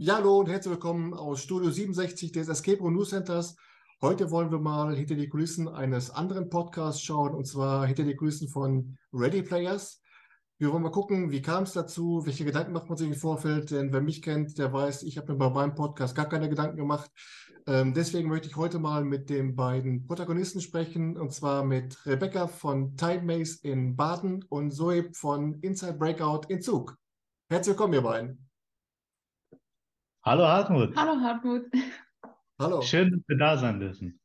Ja, hallo und herzlich willkommen aus Studio 67 des Escape Room News Centers. Heute wollen wir mal hinter die Kulissen eines anderen Podcasts schauen, und zwar hinter die Kulissen von Ready Players. Wir wollen mal gucken, wie kam es dazu, welche Gedanken macht man sich im Vorfeld, denn wer mich kennt, der weiß, ich habe mir bei meinem Podcast gar keine Gedanken gemacht. Ähm, deswegen möchte ich heute mal mit den beiden Protagonisten sprechen, und zwar mit Rebecca von Time Maze in Baden und Zoe von Inside Breakout in Zug. Herzlich willkommen, ihr beiden. Hallo Hartmut. Hallo Hartmut. Hallo. Schön, dass wir da sein dürfen.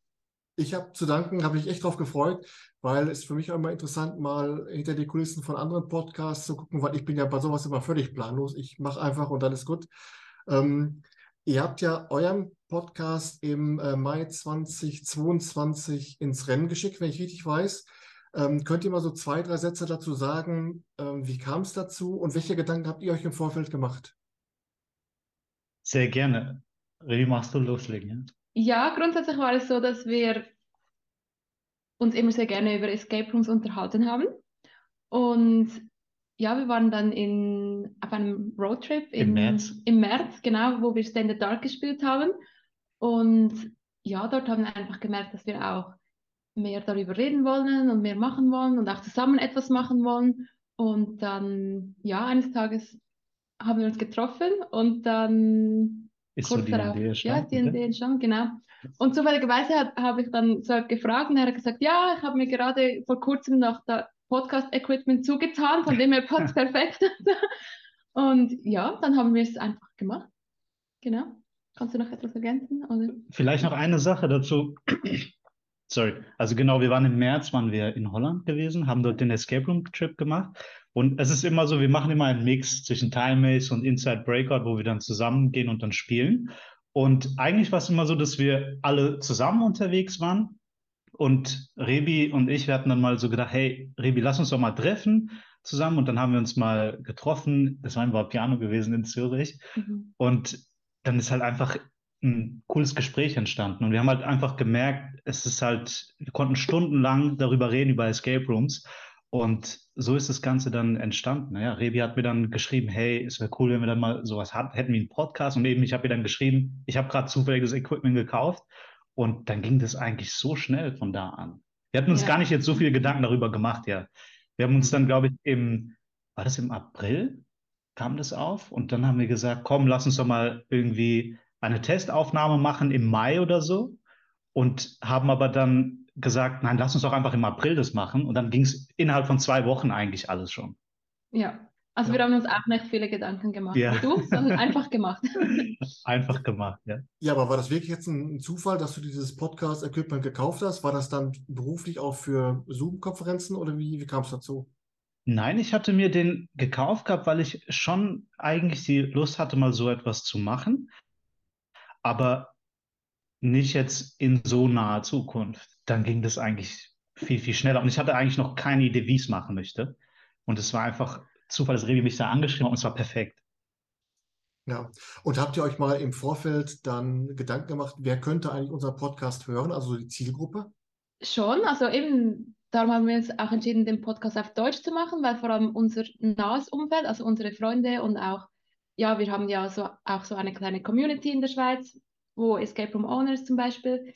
Ich habe zu danken, habe mich echt drauf gefreut, weil es für mich auch immer interessant, mal hinter die Kulissen von anderen Podcasts zu gucken, weil ich bin ja bei sowas immer völlig planlos. Ich mache einfach und dann ist gut. Ähm, ihr habt ja euren Podcast im äh, Mai 2022 ins Rennen geschickt, wenn ich richtig weiß. Ähm, könnt ihr mal so zwei, drei Sätze dazu sagen? Ähm, wie kam es dazu und welche Gedanken habt ihr euch im Vorfeld gemacht? Sehr gerne. Revi, machst du loslegen? Ja? ja, grundsätzlich war es so, dass wir uns immer sehr gerne über Escape Rooms unterhalten haben. Und ja, wir waren dann in, auf einem Roadtrip in, Im März. Im März, genau, wo wir Stand the Dark gespielt haben. Und ja, dort haben wir einfach gemerkt, dass wir auch mehr darüber reden wollen und mehr machen wollen und auch zusammen etwas machen wollen. Und dann, ja, eines Tages haben wir uns getroffen und dann ist kurz so die darauf, Idee ja, die Idee entstanden, genau. Und zufälligerweise habe ich dann so gefragt und er hat gesagt, ja, ich habe mir gerade vor kurzem noch da Podcast-Equipment zugetan, von dem her passt perfekt. und ja, dann haben wir es einfach gemacht. Genau. Kannst du noch etwas ergänzen? Oder? Vielleicht noch eine Sache dazu. Sorry. Also genau, wir waren im März, waren wir in Holland gewesen, haben dort den Escape Room Trip gemacht. Und es ist immer so, wir machen immer einen Mix zwischen Time Maze und Inside Breakout, wo wir dann zusammengehen und dann spielen. Und eigentlich war es immer so, dass wir alle zusammen unterwegs waren. Und Rebi und ich, wir hatten dann mal so gedacht, hey, Rebi, lass uns doch mal treffen zusammen. Und dann haben wir uns mal getroffen. Das war ein Piano gewesen in Zürich. Mhm. Und dann ist halt einfach ein cooles Gespräch entstanden. Und wir haben halt einfach gemerkt, es ist halt, wir konnten stundenlang darüber reden, über Escape Rooms. Und so ist das Ganze dann entstanden. Ja, Rebi hat mir dann geschrieben, hey, es wäre cool, wenn wir dann mal sowas hatten, hätten wie einen Podcast. Und eben, ich habe ihr dann geschrieben, ich habe gerade zufälliges Equipment gekauft. Und dann ging das eigentlich so schnell von da an. Wir hatten uns ja. gar nicht jetzt so viele Gedanken darüber gemacht, ja. Wir haben uns dann, glaube ich, im, war das im April, kam das auf? Und dann haben wir gesagt, komm, lass uns doch mal irgendwie eine Testaufnahme machen im Mai oder so. Und haben aber dann gesagt, nein, lass uns doch einfach im April das machen. Und dann ging es innerhalb von zwei Wochen eigentlich alles schon. Ja, also ja. wir haben uns auch nicht viele Gedanken gemacht, ja. du, sondern einfach gemacht. einfach gemacht, ja. Ja, aber war das wirklich jetzt ein Zufall, dass du dieses Podcast-Equipment gekauft hast? War das dann beruflich auch für Zoom-Konferenzen oder wie, wie kam es dazu? Nein, ich hatte mir den gekauft gehabt, weil ich schon eigentlich die Lust hatte, mal so etwas zu machen. Aber nicht jetzt in so naher Zukunft. Dann ging das eigentlich viel, viel schneller. Und ich hatte eigentlich noch keine Idee, wie ich es machen möchte. Und es war einfach Zufall, dass Revi mich da angeschrieben hat und es war perfekt. Ja, und habt ihr euch mal im Vorfeld dann Gedanken gemacht, wer könnte eigentlich unseren Podcast hören, also die Zielgruppe? Schon, also eben, darum haben wir uns auch entschieden, den Podcast auf Deutsch zu machen, weil vor allem unser nahes Umfeld, also unsere Freunde und auch, ja, wir haben ja so, auch so eine kleine Community in der Schweiz, wo Escape Room Owners zum Beispiel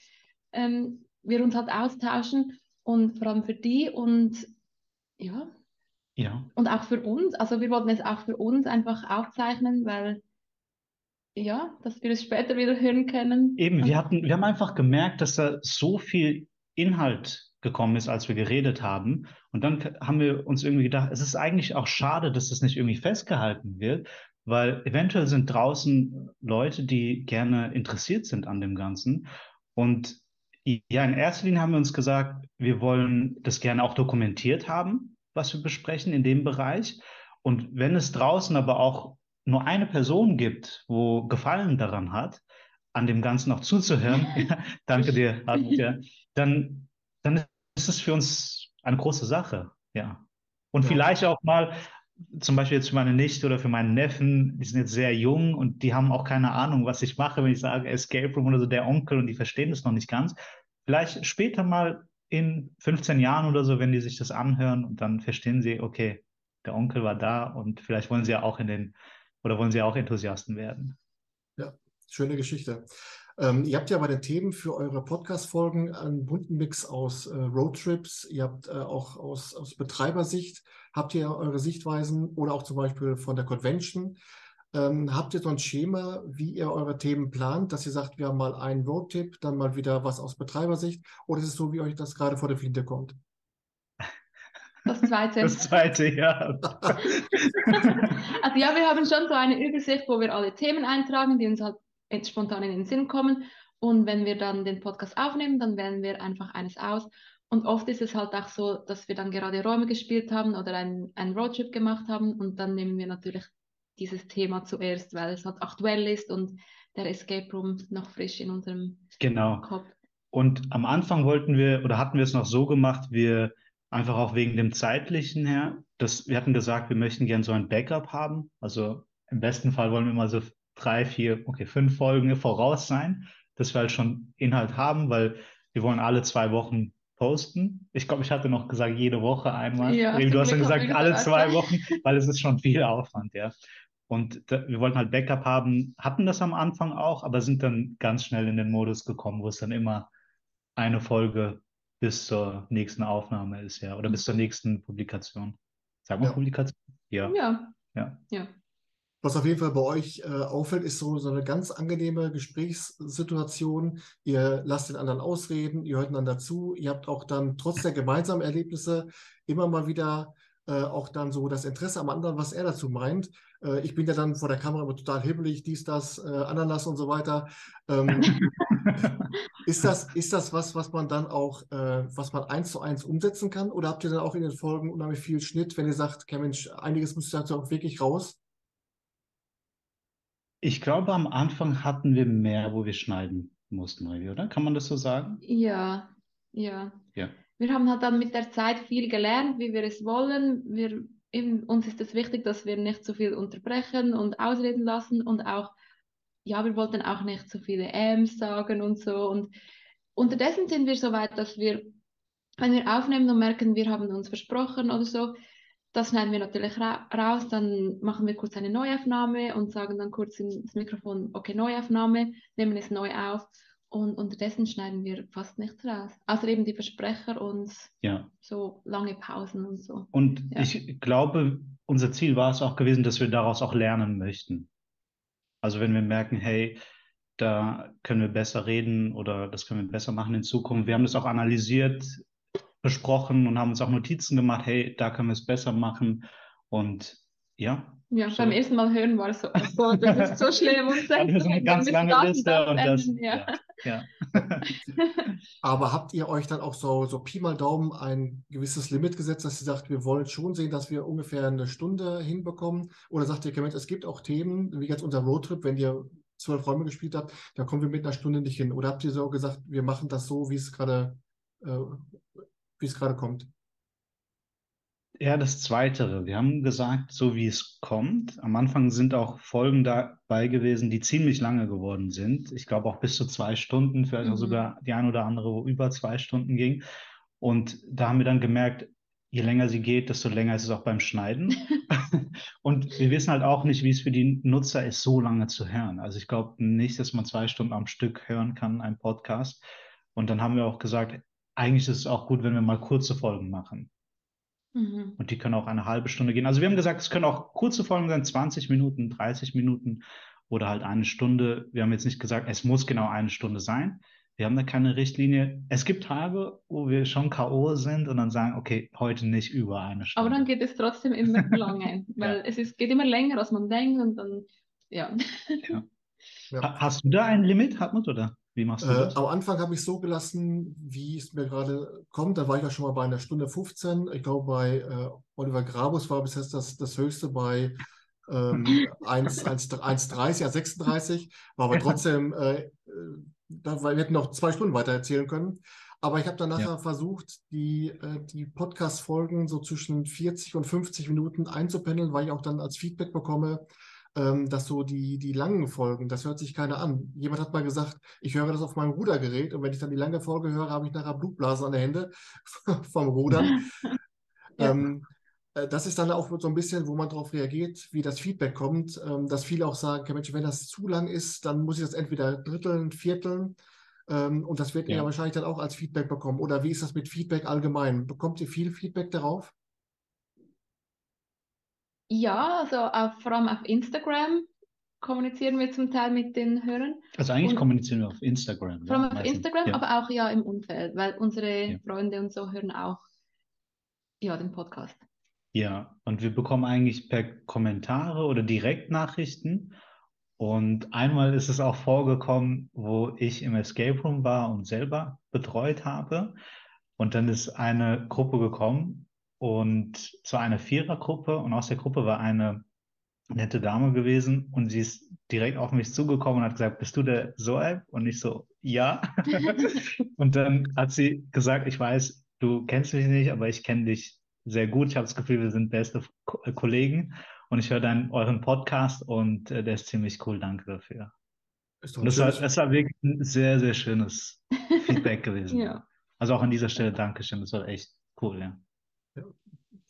ähm, wir uns halt austauschen und vor allem für die und ja. Ja. Und auch für uns. Also wir wollten es auch für uns einfach aufzeichnen, weil ja, dass wir es später wieder hören können. Eben, wir hatten, wir haben einfach gemerkt, dass da so viel Inhalt gekommen ist, als wir geredet haben. Und dann haben wir uns irgendwie gedacht, es ist eigentlich auch schade, dass das nicht irgendwie festgehalten wird, weil eventuell sind draußen Leute, die gerne interessiert sind an dem Ganzen. Und ja, in erster Linie haben wir uns gesagt, wir wollen das gerne auch dokumentiert haben, was wir besprechen in dem Bereich. Und wenn es draußen aber auch nur eine Person gibt, wo Gefallen daran hat, an dem Ganzen auch zuzuhören, danke dir, ja, dann, dann ist es für uns eine große Sache, ja. Und ja. vielleicht auch mal zum Beispiel jetzt für meine Nichte oder für meinen Neffen, die sind jetzt sehr jung und die haben auch keine Ahnung, was ich mache, wenn ich sage Escape Room oder so, der Onkel und die verstehen das noch nicht ganz. Vielleicht später mal in 15 Jahren oder so, wenn die sich das anhören und dann verstehen sie, okay, der Onkel war da und vielleicht wollen sie ja auch in den oder wollen sie auch Enthusiasten werden. schöne Geschichte. Ähm, ihr habt ja bei den Themen für eure Podcast-Folgen einen bunten Mix aus äh, Roadtrips. Ihr habt äh, auch aus, aus Betreibersicht, habt ihr eure Sichtweisen oder auch zum Beispiel von der Convention. Ähm, habt ihr so ein Schema, wie ihr eure Themen plant, dass ihr sagt, wir haben mal einen Roadtrip, dann mal wieder was aus Betreibersicht? Oder ist es so, wie euch das gerade vor der Flinte kommt? Das zweite. Das zweite, ja. also ja, wir haben schon so eine Übersicht, wo wir alle Themen eintragen, die uns halt jetzt spontan in den Sinn kommen. Und wenn wir dann den Podcast aufnehmen, dann wählen wir einfach eines aus. Und oft ist es halt auch so, dass wir dann gerade Räume gespielt haben oder einen, einen Roadtrip gemacht haben und dann nehmen wir natürlich dieses Thema zuerst, weil es halt aktuell ist und der Escape Room noch frisch in unserem Genau. Kopf. Und am Anfang wollten wir oder hatten wir es noch so gemacht, wir einfach auch wegen dem zeitlichen her, dass wir hatten gesagt, wir möchten gern so ein Backup haben. Also im besten Fall wollen wir mal so drei, vier, okay, fünf Folgen voraus sein, dass wir halt schon Inhalt haben, weil wir wollen alle zwei Wochen posten. Ich glaube, ich hatte noch gesagt, jede Woche einmal. Ja, du hast haben gesagt, wir alle zwei ja. Wochen, weil es ist schon viel Aufwand, ja. Und da, wir wollten halt Backup haben, hatten das am Anfang auch, aber sind dann ganz schnell in den Modus gekommen, wo es dann immer eine Folge bis zur nächsten Aufnahme ist, ja, oder bis zur nächsten Publikation. Sag mal Ja. Publikation? Ja, Ja, ja. ja. Was auf jeden Fall bei euch äh, auffällt, ist so, so eine ganz angenehme Gesprächssituation. Ihr lasst den anderen ausreden, ihr hört einander zu. Ihr habt auch dann trotz der gemeinsamen Erlebnisse immer mal wieder äh, auch dann so das Interesse am anderen, was er dazu meint. Äh, ich bin ja dann vor der Kamera immer total hibbelig, dies, das, äh, Ananas und so weiter. Ähm, ist das, ist das was, was man dann auch, äh, was man eins zu eins umsetzen kann? Oder habt ihr dann auch in den Folgen unheimlich viel Schnitt, wenn ihr sagt, Mensch, einiges müsst ihr dazu auch wirklich raus? Ich glaube, am Anfang hatten wir mehr, wo wir schneiden mussten, oder? Kann man das so sagen? Ja, ja. Ja. Wir haben halt dann mit der Zeit viel gelernt, wie wir es wollen. Wir, eben, uns ist es wichtig, dass wir nicht zu viel unterbrechen und ausreden lassen und auch, ja, wir wollten auch nicht zu viele Äms sagen und so. Und unterdessen sind wir so weit, dass wir, wenn wir aufnehmen und merken, wir haben uns versprochen oder so, das schneiden wir natürlich ra raus, dann machen wir kurz eine Neuaufnahme und sagen dann kurz ins Mikrofon, okay, Neuaufnahme, nehmen es neu auf. Und unterdessen schneiden wir fast nichts raus. Außer eben die Versprecher und Ja. so lange Pausen und so. Und Ja. ich glaube, unser Ziel war es auch gewesen, dass wir daraus auch lernen möchten. Also wenn wir merken, hey, da können wir besser reden oder das können wir besser machen in Zukunft. Wir haben das auch analysiert, besprochen und haben uns auch Notizen gemacht, hey, da können wir es besser machen. Und ja, Ja, So. beim ersten Mal hören war es so, oh Gott, das ist so schlimm. Und wir so eine ganz lange das und Liste das und das, ja. ja, ja. Aber habt ihr euch dann auch so, so Pi mal Daumen ein gewisses Limit gesetzt, dass ihr sagt, wir wollen schon sehen, dass wir ungefähr eine Stunde hinbekommen? Oder sagt ihr, Clement, es gibt auch Themen, wie jetzt unser Roadtrip, wenn ihr zwölf Räume gespielt habt, da kommen wir mit einer Stunde nicht hin? Oder habt ihr so gesagt, wir machen das so, wie es gerade, äh, wie es gerade kommt? Ja, das Zweitere. Wir haben gesagt, so wie es kommt. Am Anfang sind auch Folgen dabei gewesen, die ziemlich lange geworden sind. Ich glaube auch bis zu zwei Stunden, vielleicht auch Mhm. sogar die ein oder andere, wo über zwei Stunden ging. Und da haben wir dann gemerkt, je länger sie geht, desto länger ist es auch beim Schneiden. Und wir wissen halt auch nicht, wie es für die Nutzer ist, so lange zu hören. Also ich glaube nicht, dass man zwei Stunden am Stück hören kann, einen Podcast. Und dann haben wir auch gesagt, eigentlich ist es auch gut, wenn wir mal kurze Folgen machen. Mhm. Und die können auch eine halbe Stunde gehen. Also wir haben gesagt, es können auch kurze Folgen sein, 20 Minuten, 30 Minuten oder halt eine Stunde. Wir haben jetzt nicht gesagt, es muss genau eine Stunde sein. Wir haben da keine Richtlinie. Es gibt Tage, wo wir schon K.O. sind und dann sagen, okay, heute nicht über eine Aber Stunde. dann geht es trotzdem immer lange, weil Ja. es ist, geht immer länger, als man denkt und dann, ja. Ha- Hast du da ein Limit, Hartmut, oder wie machst du Äh, das? am Anfang habe ich so gelassen, wie es mir gerade kommt. Da war ich ja schon mal bei einer Stunde 15. Ich glaube, bei äh, Oliver Grabus war bis jetzt das, das höchste bei ähm, 1, 1, 1,30, ja 36. War aber trotzdem, äh, äh, da, wir hätten noch zwei Stunden weiter erzählen können. Aber ich habe dann nachher Ja. versucht, die, äh, die Podcast-Folgen so zwischen 40 und 50 Minuten einzupendeln, weil ich auch dann als Feedback bekomme, ähm, dass so die, die langen Folgen, das hört sich keiner an. Jemand hat mal gesagt, ich höre das auf meinem Rudergerät und wenn ich dann die lange Folge höre, habe ich nachher Blutblasen an der Hände vom Rudern. Ja. Ähm, äh, das ist dann auch so ein bisschen, wo man darauf reagiert, wie das Feedback kommt, ähm, dass viele auch sagen, okay, Mensch, wenn das zu lang ist, dann muss ich das entweder dritteln, vierteln. Ähm, und das wird ihr ja wahrscheinlich dann auch als Feedback bekommen. Oder wie ist das mit Feedback allgemein? Bekommt ihr viel Feedback darauf? Ja, also auf, vor allem auf Instagram kommunizieren wir zum Teil mit den Hörern. Also eigentlich und kommunizieren wir auf Instagram. Vor allem ja, auf meistens. Instagram, ja. aber auch ja im Umfeld, weil unsere ja. Freunde und so hören auch ja, den Podcast. Ja, und wir bekommen eigentlich per Kommentare oder Direktnachrichten. Und einmal ist es auch vorgekommen, wo ich im Escape Room war und selber betreut habe. Und dann ist eine Gruppe gekommen und zwar eine Vierergruppe und aus der Gruppe war eine nette Dame gewesen und sie ist direkt auf mich zugekommen und hat gesagt, bist du der Soeb? Und ich so, ja. und dann hat sie gesagt, ich weiß, du kennst mich nicht, aber ich kenne dich sehr gut. Ich habe das Gefühl, wir sind beste Ko äh, Kollegen und ich höre dann euren Podcast und äh, der ist ziemlich cool. Danke dafür. Ist das, war, das war wirklich ein sehr, sehr schönes Feedback gewesen. ja. Also auch an dieser Stelle Dankeschön. Das war echt cool, ja.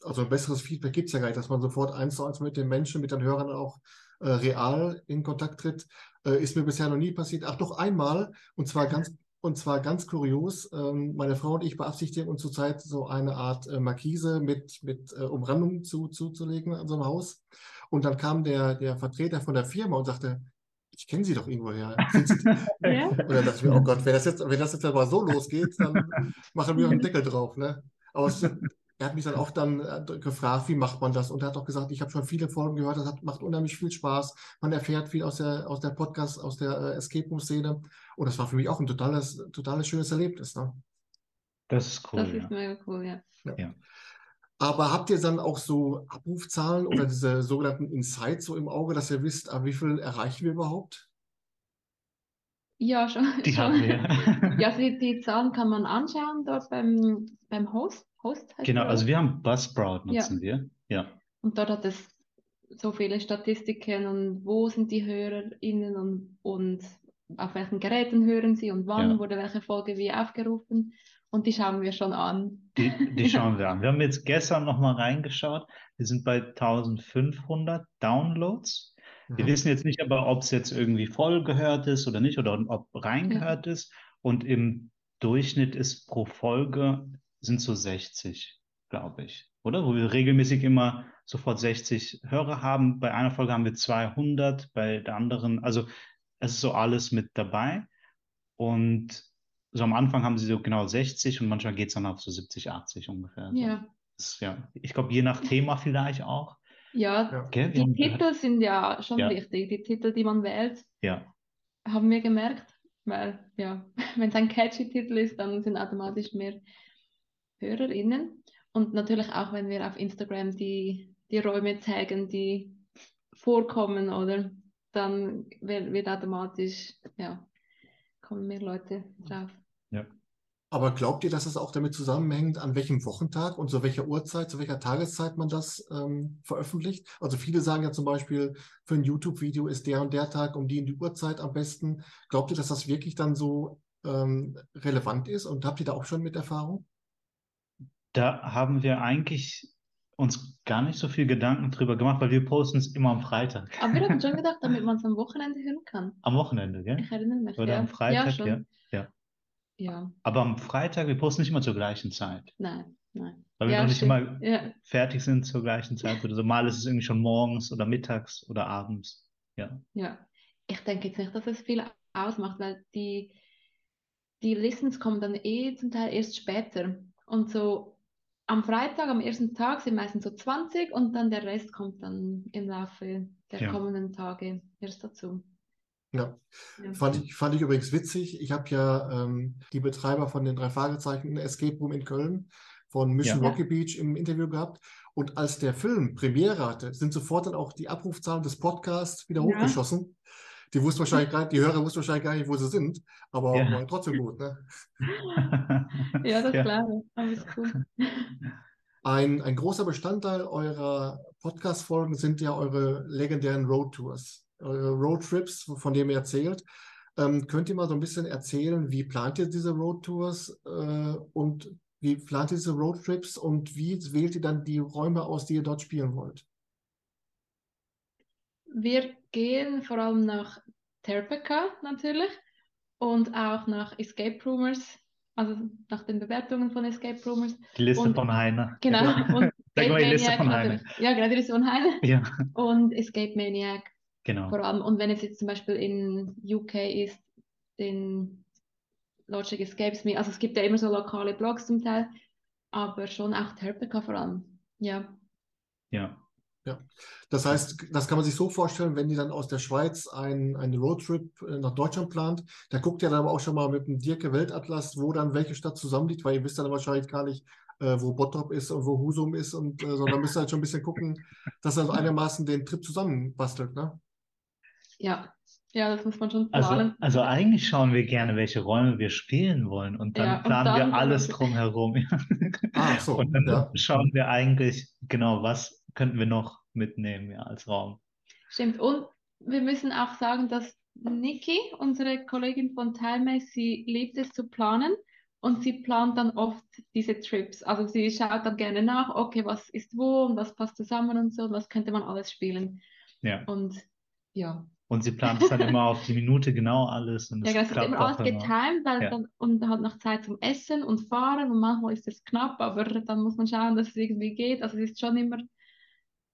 Also ein besseres Feedback gibt es ja gar nicht, dass man sofort eins zu eins mit den Menschen, mit den Hörern auch äh, real in Kontakt tritt. Äh, ist mir bisher noch nie passiert. Ach, doch einmal, und zwar ganz und zwar ganz kurios, ähm, meine Frau und ich beabsichtigen uns zurzeit so eine Art äh, Markise mit, mit äh, Umrandung zu, zuzulegen an so einem Haus. Und dann kam der, der Vertreter von der Firma und sagte, ich kenne Sie doch irgendwoher. ja? Und dann dachte ich mir, oh Gott, wenn das jetzt, wenn das jetzt aber so losgeht, dann machen wir einen Deckel drauf. Ne? Aber es, er hat mich dann auch dann äh, gefragt, wie macht man das? Und er hat auch gesagt, ich habe schon viele Folgen gehört, das hat, macht unheimlich viel Spaß. Man erfährt viel aus der, aus der Podcast, aus der äh, Escape Room-Szene. Und das war für mich auch ein totales, totales schönes Erlebnis. Ne? Das ist cool. Das ja. ist mega cool, ja. ja. ja. Aber habt ihr dann auch so Abrufzahlen oder diese sogenannten Insights so im Auge, dass ihr wisst, wie viel erreichen wir überhaupt? Ja, schon. Die schon. haben wir. ja, die, die Zahlen kann man anschauen dort beim, beim Host. Host genau, also wir haben Buzzsprout nutzen ja. wir. Ja. Und dort hat es so viele Statistiken und wo sind die HörerInnen und, und auf welchen Geräten hören sie und wann ja. wurde welche Folge wie aufgerufen. Und die schauen wir schon an. Die, die schauen wir an. Wir haben jetzt gestern nochmal reingeschaut. Wir sind bei 1500 Downloads. Wir mhm. wissen jetzt nicht aber, ob es jetzt irgendwie voll gehört ist oder nicht oder ob reingehört ja. ist. Und im Durchschnitt ist pro Folge sind so 60, glaube ich, oder? Wo wir regelmäßig immer sofort 60 Hörer haben. Bei einer Folge haben wir 200, bei der anderen, also es ist so alles mit dabei. Und so am Anfang haben sie so genau 60 und manchmal geht es dann auf so 70, 80 ungefähr. Ja. Das, ja. Ich glaube, je nach Thema vielleicht auch. Ja, okay, die Titel gehört. sind ja schon ja. wichtig. Die Titel, die man wählt, ja. haben wir gemerkt. Weil, ja, wenn es ein catchy Titel ist, dann sind automatisch mehr HörerInnen. Und natürlich auch, wenn wir auf Instagram die, die Räume zeigen, die vorkommen, oder dann wird, automatisch, ja, kommen mehr Leute drauf. Ja. Aber glaubt ihr, dass es auch damit zusammenhängt, an welchem Wochentag und zu welcher Uhrzeit, zu welcher Tageszeit man das ähm, veröffentlicht? Also viele sagen ja zum Beispiel, für ein YouTube-Video ist der und der Tag um die und die Uhrzeit am besten. Glaubt ihr, dass das wirklich dann so ähm, relevant ist und habt ihr da auch schon mit Erfahrung? Da haben wir eigentlich uns gar nicht so viel Gedanken drüber gemacht, weil wir posten es immer am Freitag. Aber wir haben schon gedacht, damit man es am Wochenende hören kann. Am Wochenende, gell? Ich erinnere mich. Oder ja. am Freitag, ja, ja. ja. Ja. Aber am Freitag, wir posten nicht immer zur gleichen Zeit. Nein, nein. Weil wir ja, noch nicht stimmt. immer ja. fertig sind zur gleichen Zeit oder so. Mal ist es irgendwie schon morgens oder mittags oder abends. Ja. Ja. Ich denke jetzt nicht, dass es viel ausmacht, weil die, die Listens kommen dann eh zum Teil erst später. Und so am Freitag, am ersten Tag sind meistens so 20 und dann der Rest kommt dann im Laufe der ja. kommenden Tage erst dazu. Ja, ja. Fand, ich, fand ich übrigens witzig. Ich habe ja ähm, die Betreiber von den drei Fragezeichen Escape Room in Köln von Mission ja. Rocky Beach im Interview gehabt. Und als der Film Premiere hatte, sind sofort dann auch die Abrufzahlen des Podcasts wieder hochgeschossen. Die wussten wahrscheinlich gar, die Hörer wussten wahrscheinlich gar nicht, wo sie sind, aber ja. trotzdem gut, ne? ja, das ja. klar. Alles cool. Ein, ein großer Bestandteil eurer Podcast-Folgen sind ja eure legendären Roadtours, eure Roadtrips, von denen ihr erzählt. Ähm, könnt ihr mal so ein bisschen erzählen, wie plant ihr diese Roadtours äh, und Wie plant ihr diese Roadtrips und wie wählt ihr dann die Räume aus, die ihr dort spielen wollt? Wir gehen vor allem nach Terpeka natürlich und auch nach Escape Roomers, also nach den Bewertungen von Escape Roomers. Die Liste Und- von Heiner. Genau. Und Escape Liste Maniac von Heiner. Ja, genau, die Liste von Heine. Ja, Und Escape Maniac genau. vor allem. Und wenn es jetzt zum Beispiel in UK ist, den Logic Escapes Me, also es gibt ja immer so lokale Blogs zum Teil, aber schon auch Terpeka vor allem. Ja. Ja. Das heißt, das kann man sich so vorstellen, wenn ihr dann aus der Schweiz einen, einen Roadtrip äh, nach Deutschland plant, da guckt ihr dann aber auch schon mal mit dem Dirke Weltatlas, wo dann welche Stadt zusammenliegt, weil ihr wisst dann wahrscheinlich gar nicht, äh, wo Bottrop ist und wo Husum ist, und äh, sondern müsst ihr halt schon ein bisschen gucken, dass ihr so einigermaßen den Trip zusammenbastelt, ne? Ja. Ja, das muss man schon Also, planen. also eigentlich schauen wir gerne, welche Räume wir spielen wollen und dann Ja, und planen dann- wir alles drumherum. Ah, so, Und dann ja. schauen wir eigentlich, genau, was könnten wir noch mitnehmen ja, als Raum. Stimmt. Und wir müssen auch sagen, dass Niki, unsere Kollegin von Timemaze, sie liebt es zu planen und sie plant dann oft diese Trips. Also sie schaut dann gerne nach, okay, was ist wo und was passt zusammen und so, und was könnte man alles spielen. Ja. Und ja, Und sie plant es dann immer auf die Minute genau alles und ja, es genau, ist immer auch alles immer. getimed, weil Ja. dann, und hat noch Zeit zum Essen und Fahren und manchmal ist es knapp, aber dann muss man schauen, dass es irgendwie geht. Also es ist schon immer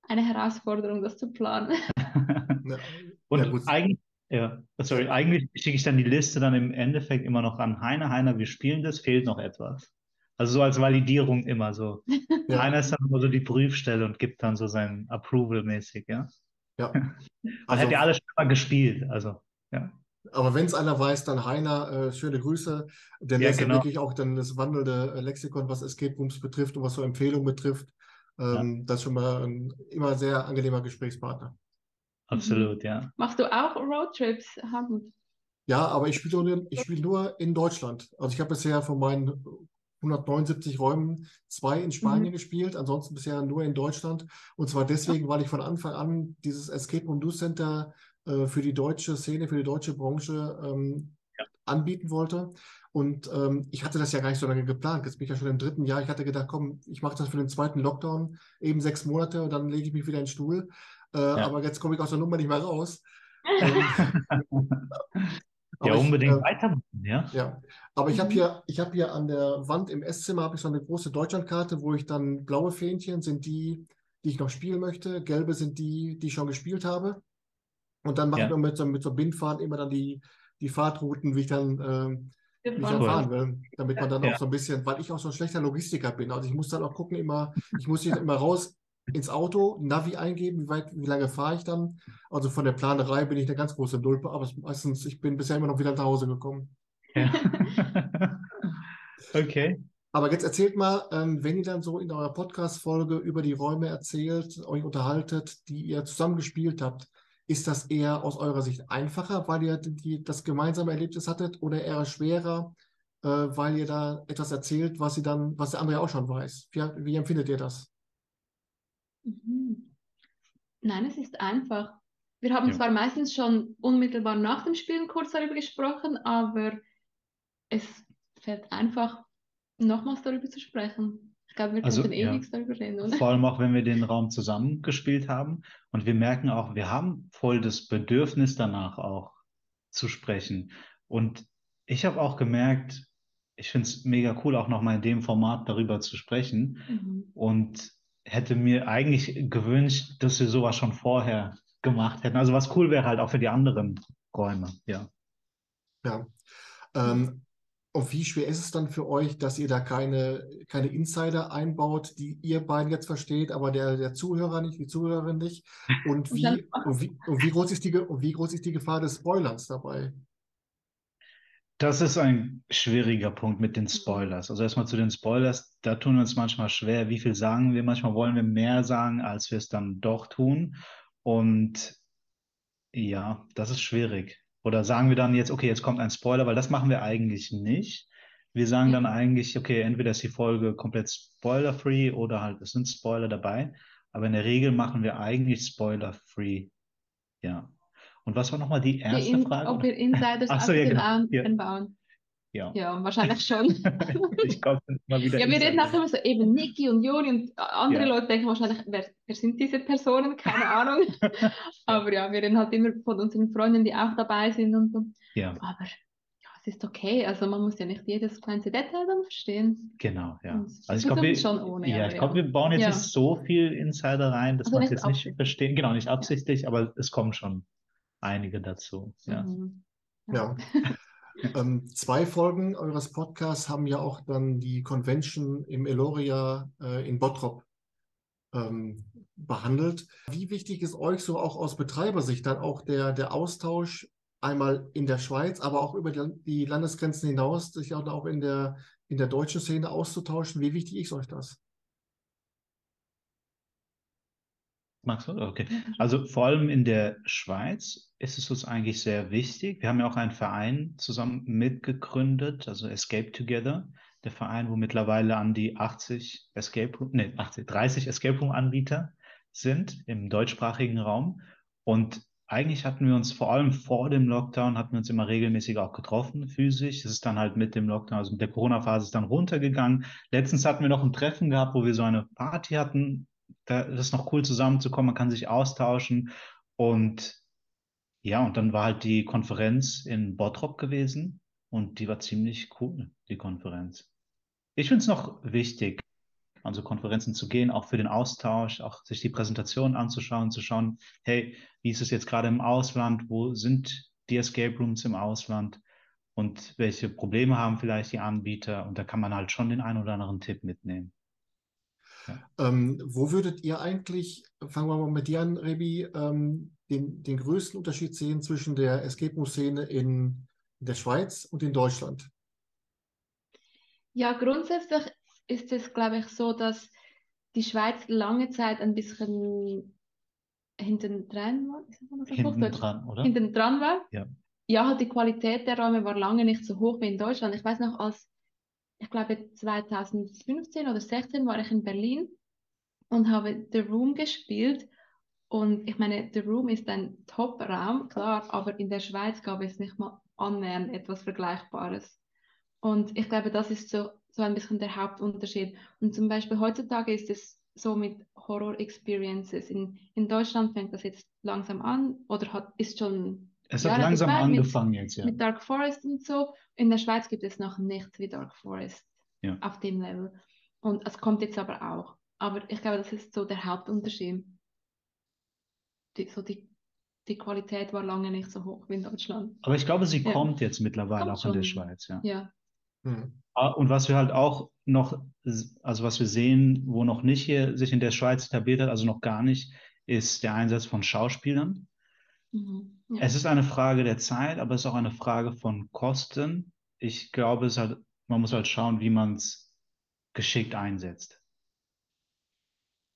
eine Herausforderung, das zu planen. Ja, Und ja, gut. eigentlich, ja, sorry, eigentlich schicke ich dann die Liste dann im Endeffekt immer noch an Heiner. Heiner, wir spielen das, fehlt noch etwas. Also so als Validierung immer so. Heiner ist dann immer so die Prüfstelle und gibt dann so sein Approval mäßig, ja. Ja. Also, hat ja alles schon mal gespielt, also, ja. aber wenn es einer weiß, dann Heiner, äh, schöne Grüße. Denn Ja, der ist ja genau. wirklich auch dann das wandelnde äh, Lexikon, was Escape Rooms betrifft und was so Empfehlungen betrifft. Ähm, Das ist schon mal ein immer sehr angenehmer Gesprächspartner. Absolut, ja. Machst du auch Roadtrips, Hartmut? Ja, aber ich spiele nur, ich spiele nur in Deutschland. Also ich habe bisher von meinen 179 Räumen zwei in Spanien Mhm. gespielt, ansonsten bisher nur in Deutschland. Und zwar deswegen, weil ich von Anfang an dieses Escape Room News Center äh, für die deutsche Szene, für die deutsche Branche ähm, anbieten wollte. Und ähm, ich hatte das ja gar nicht so lange geplant. Jetzt bin ich ja schon im dritten Jahr. Ich hatte gedacht, komm, ich mache das für den zweiten Lockdown, eben sechs Monate und dann lege ich mich wieder in den Stuhl. Äh, Aber jetzt komme ich aus der Nummer nicht mehr raus. Ähm, Ja, aber ich, unbedingt äh, weitermachen, ja. ja, aber ich habe Mhm. hier, ich habe hier an der Wand im Esszimmer habe ich so eine große Deutschlandkarte, wo ich dann blaue Fähnchen sind die, die ich noch spielen möchte, gelbe sind die, die ich schon gespielt habe. Und dann mache Ja. ich mir mit so, mit so Bindfaden immer dann die, die Fahrtrouten, wie ich dann, ähm, wie ich dann fahren will, damit man dann Ja. auch so ein bisschen, weil ich auch so ein schlechter Logistiker bin. Also ich muss dann auch gucken, immer, ich muss hier immer raus ins Auto, Navi eingeben, wie weit, wie lange fahre ich dann. Also von der Planerei bin ich eine ganz große Nulpe, aber meistens, ich bin bisher immer noch wieder nach Hause gekommen. ja. Okay. Aber jetzt erzählt mal, ähm, wenn ihr dann so in eurer Podcast-Folge über die Räume erzählt, euch unterhaltet, die ihr zusammengespielt habt, ist das eher aus eurer Sicht einfacher, weil ihr die, das gemeinsame Erlebnis hattet oder eher schwerer, äh, weil ihr da etwas erzählt, was sie dann, was der andere auch schon weiß? Wie, wie empfindet ihr das? Mhm. Nein, es ist einfach. Wir haben Ja. zwar meistens schon unmittelbar nach dem Spielen kurz darüber gesprochen, aber es fällt einfach, nochmals darüber zu sprechen. Ich glaube, wir Also, könnten ja. ewig darüber reden, oder? Vor allem auch, wenn wir den Raum zusammengespielt haben und wir merken auch, wir haben voll das Bedürfnis danach auch zu sprechen. Und ich habe auch gemerkt, ich finde es mega cool, auch nochmal in dem Format darüber zu sprechen Mhm. und hätte mir eigentlich gewünscht, dass wir sowas schon vorher gemacht hätten. Also was cool wäre halt auch für die anderen Räume, ja. Ja. Ähm, und wie schwer ist es dann für euch, dass ihr da keine, keine Insider einbaut, die ihr beiden jetzt versteht, aber der, der Zuhörer nicht, die Zuhörerin nicht? Und wie, und wie, und wie groß ist die, Ge- und wie groß ist die Gefahr des Spoilerns dabei? Das ist ein schwieriger Punkt mit den Spoilers. Also erstmal zu den Spoilers, da tun wir uns manchmal schwer. Wie viel sagen wir? Manchmal wollen wir mehr sagen, als wir es dann doch tun. Und ja, das ist schwierig. Oder sagen wir dann jetzt, okay, jetzt kommt ein Spoiler, weil das machen wir eigentlich nicht. Wir sagen Ja. dann eigentlich, okay, entweder ist die Folge komplett spoiler-free oder halt es sind Spoiler dabei. Aber in der Regel machen wir eigentlich spoiler-free. Ja. Und was war nochmal die Die erste in, Frage? ob wir Insiders Ach so, ja, genau. Ja. einbauen. Ja. Ja, wahrscheinlich schon. ich glaube, mal wieder Ja, wir reden Insider. auch immer so eben Niki und Juri und andere Ja. Leute denken wahrscheinlich, wer, wer sind diese Personen? Keine Ahnung. Aber ja, wir reden halt immer von unseren Freunden, die auch dabei sind und so. Ja, Aber ja, es ist okay. Also man muss ja nicht jedes kleinste Detail dann verstehen. genau, ja. Und Also ich glaube, wir, versuchen schon ohne, ja, ich glaube, ja. wir bauen jetzt Ja. nicht so viel Insider rein, dass Also man es jetzt nicht verstehen. Genau, nicht absichtlich, aber es kommen schon einige dazu. Ja. Mhm. Ja. ähm, zwei Folgen eures Podcasts haben ja auch dann die Convention im Eloria äh, in Bottrop ähm, behandelt. Wie wichtig ist euch so auch aus Betreibersicht dann auch der, der Austausch einmal in der Schweiz, aber auch über die, die Landesgrenzen hinaus, sich auch, auch in der, in der deutschen Szene auszutauschen? Wie wichtig ist euch das? Magst du? Okay. Also vor allem in der Schweiz ist es uns eigentlich sehr wichtig. Wir haben ja auch einen Verein zusammen mitgegründet, also Escape Together, der Verein, wo mittlerweile an die 80 Escape Room, nee, 80, 30 Escape Room Anbieter sind im deutschsprachigen Raum. Und eigentlich hatten wir uns vor allem vor dem Lockdown, hatten wir uns immer regelmäßig auch getroffen, physisch. Es ist dann halt mit dem Lockdown, also mit der Corona-Phase ist dann runtergegangen. Letztens hatten wir noch ein Treffen gehabt, wo wir so eine Party hatten. Da ist es noch cool zusammenzukommen, man kann sich austauschen. Und ja, und dann war halt die Konferenz in Bottrop gewesen und die war ziemlich cool, die Konferenz. Ich finde es noch wichtig, an so Konferenzen zu gehen, auch für den Austausch, auch sich die Präsentation anzuschauen, zu schauen, hey, wie ist es jetzt gerade im Ausland, wo sind die Escape Rooms im Ausland und welche Probleme haben vielleicht die Anbieter und da kann man halt schon den einen oder anderen Tipp mitnehmen. Ähm, wo würdet ihr eigentlich, fangen wir mal mit dir an, Rebi, ähm, den, den größten Unterschied sehen zwischen der Escape Room-Szene in der Schweiz und in Deutschland? Ja, grundsätzlich ist es, glaube ich, so, dass die Schweiz lange Zeit ein bisschen hinten dran war. Hinten dran, oder? Hinten dran war. Ja. Ja, halt die Qualität der Räume war lange nicht so hoch wie in Deutschland. Ich weiß noch, als ich glaube 2015 oder 16 war ich in Berlin und habe The Room gespielt. Und ich meine, The Room ist ein Top-Raum, klar, aber in der Schweiz gab es nicht mal annähernd etwas Vergleichbares. Und ich glaube, das ist so, so ein bisschen der Hauptunterschied. Und zum Beispiel heutzutage ist es so mit Horror-Experiences. In, in Deutschland fängt das jetzt langsam an oder hat, ist schon Es hat langsam dabei mit- angefangen jetzt, ja. mit Dark Forest und so. In der Schweiz gibt es noch nichts wie Dark Forest Ja. auf dem Level. Und es kommt jetzt aber auch. Aber ich glaube, das ist so der Hauptunterschied. Die, so die, die Qualität war lange nicht so hoch wie in Deutschland. Aber ich glaube, sie Ja. kommt jetzt mittlerweile Kommt auch in der schon. Schweiz, ja. Ja. Hm. Ah, Und was wir halt auch noch, also was wir sehen, wo noch nicht hier sich in der Schweiz etabliert hat, also noch gar nicht, ist der Einsatz von Schauspielern. Mhm. ja. Es ist eine Frage der Zeit, aber es ist auch eine Frage von Kosten. Ich glaube, es ist halt, man muss halt schauen, wie man es geschickt einsetzt.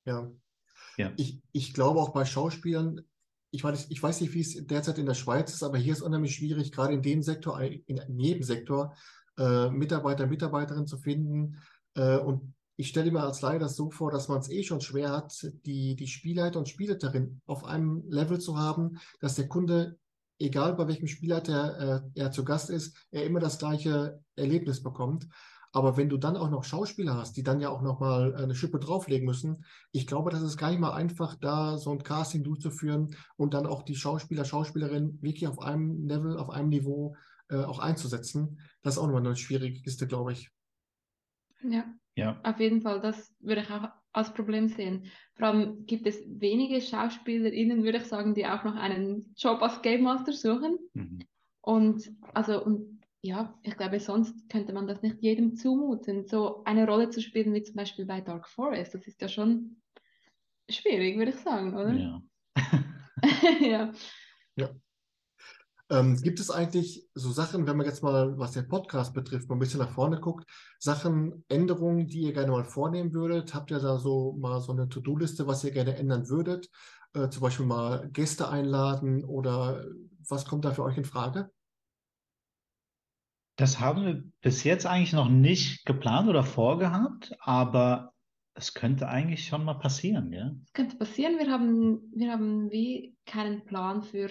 Ja. Ja. Ich, ich glaube auch bei Schauspielern, ich weiß, ich weiß nicht, wie es derzeit in der Schweiz ist, aber hier ist unheimlich schwierig, gerade in dem Sektor, in jedem Sektor, äh, Mitarbeiter, Mitarbeiterinnen zu finden. Äh, und ich stelle mir als Laie das so vor, dass man es eh schon schwer hat, die, die Spielleiter und Spielleiterinnen auf einem Level zu haben, dass der Kunde, egal bei welchem Spielleiter äh, er zu Gast ist, er immer das gleiche Erlebnis bekommt. Aber wenn du dann auch noch Schauspieler hast, die dann ja auch nochmal eine Schippe drauflegen müssen, ich glaube, das ist gar nicht mal einfach, da so ein Casting durchzuführen und dann auch die Schauspieler, Schauspielerinnen wirklich auf einem Level, auf einem Niveau äh, auch einzusetzen. Das ist auch nochmal eine schwierige Kiste, glaube ich. ja, Ja, auf jeden Fall. Das würde ich auch als Problem sehen. Vor allem gibt es wenige SchauspielerInnen, würde ich sagen, die auch noch einen Job als Game Master suchen. mhm. Und also, und ja, ich glaube, sonst könnte man das nicht jedem zumuten, so eine Rolle zu spielen, wie zum Beispiel bei Dark Forest. Das ist ja schon schwierig, würde ich sagen, oder? ja. ja. Ähm, gibt es eigentlich so Sachen, wenn man jetzt mal, was den Podcast betrifft, mal ein bisschen nach vorne guckt, Sachen, Änderungen, die ihr gerne mal vornehmen würdet? Habt ihr da so mal so eine To-Do-Liste, was ihr gerne ändern würdet? Äh, zum Beispiel mal Gäste einladen oder was kommt da für euch in Frage? Das haben wir bis jetzt eigentlich noch nicht geplant oder vorgehabt, aber es könnte eigentlich schon mal passieren, ja? Das könnte passieren. Wir haben, wir haben wie keinen Plan für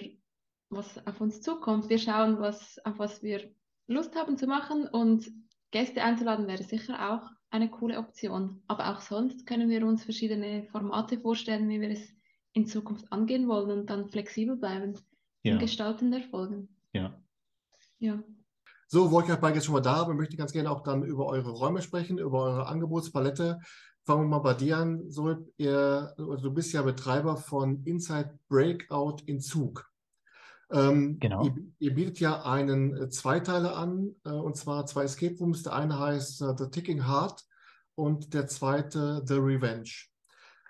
was auf uns zukommt. Wir schauen, was, auf was wir Lust haben zu machen und Gäste einzuladen wäre sicher auch eine coole Option. Aber auch sonst können wir uns verschiedene Formate vorstellen, wie wir es in Zukunft angehen wollen und dann flexibel bleiben Ja, im Gestalten der Folgen. ja. Ja. So, wo ich euch beide jetzt schon mal da habe, möchte ich ganz gerne auch dann über eure Räume sprechen, über eure Angebotspalette. Fangen wir mal bei dir an. So, ihr, also du bist ja Betreiber von Inside Breakout in Zug. Ähm, Genau. ihr, ihr bietet ja einen äh, Zweiteiler an, äh, und zwar zwei Escape Rooms. Der eine heißt äh, The Ticking Heart und der zweite The Revenge.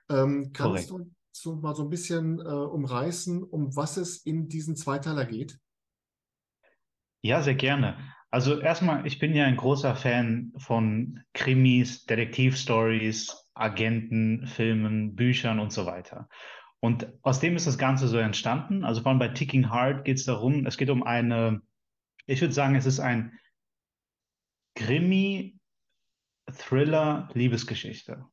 Ähm, kannst Korrekt. du uns mal so ein bisschen äh, umreißen, um was es in diesen Zweiteiler geht? Ja, sehr gerne. Also erstmal, ich bin ja ein großer Fan von Krimis, Detektivstories, Agentenfilmen, Büchern und so weiter. Und aus dem ist das Ganze so entstanden. Also vor allem bei Ticking Heart geht es darum, es geht um eine, ich würde sagen, es ist ein Krimi, Thriller, Liebesgeschichte.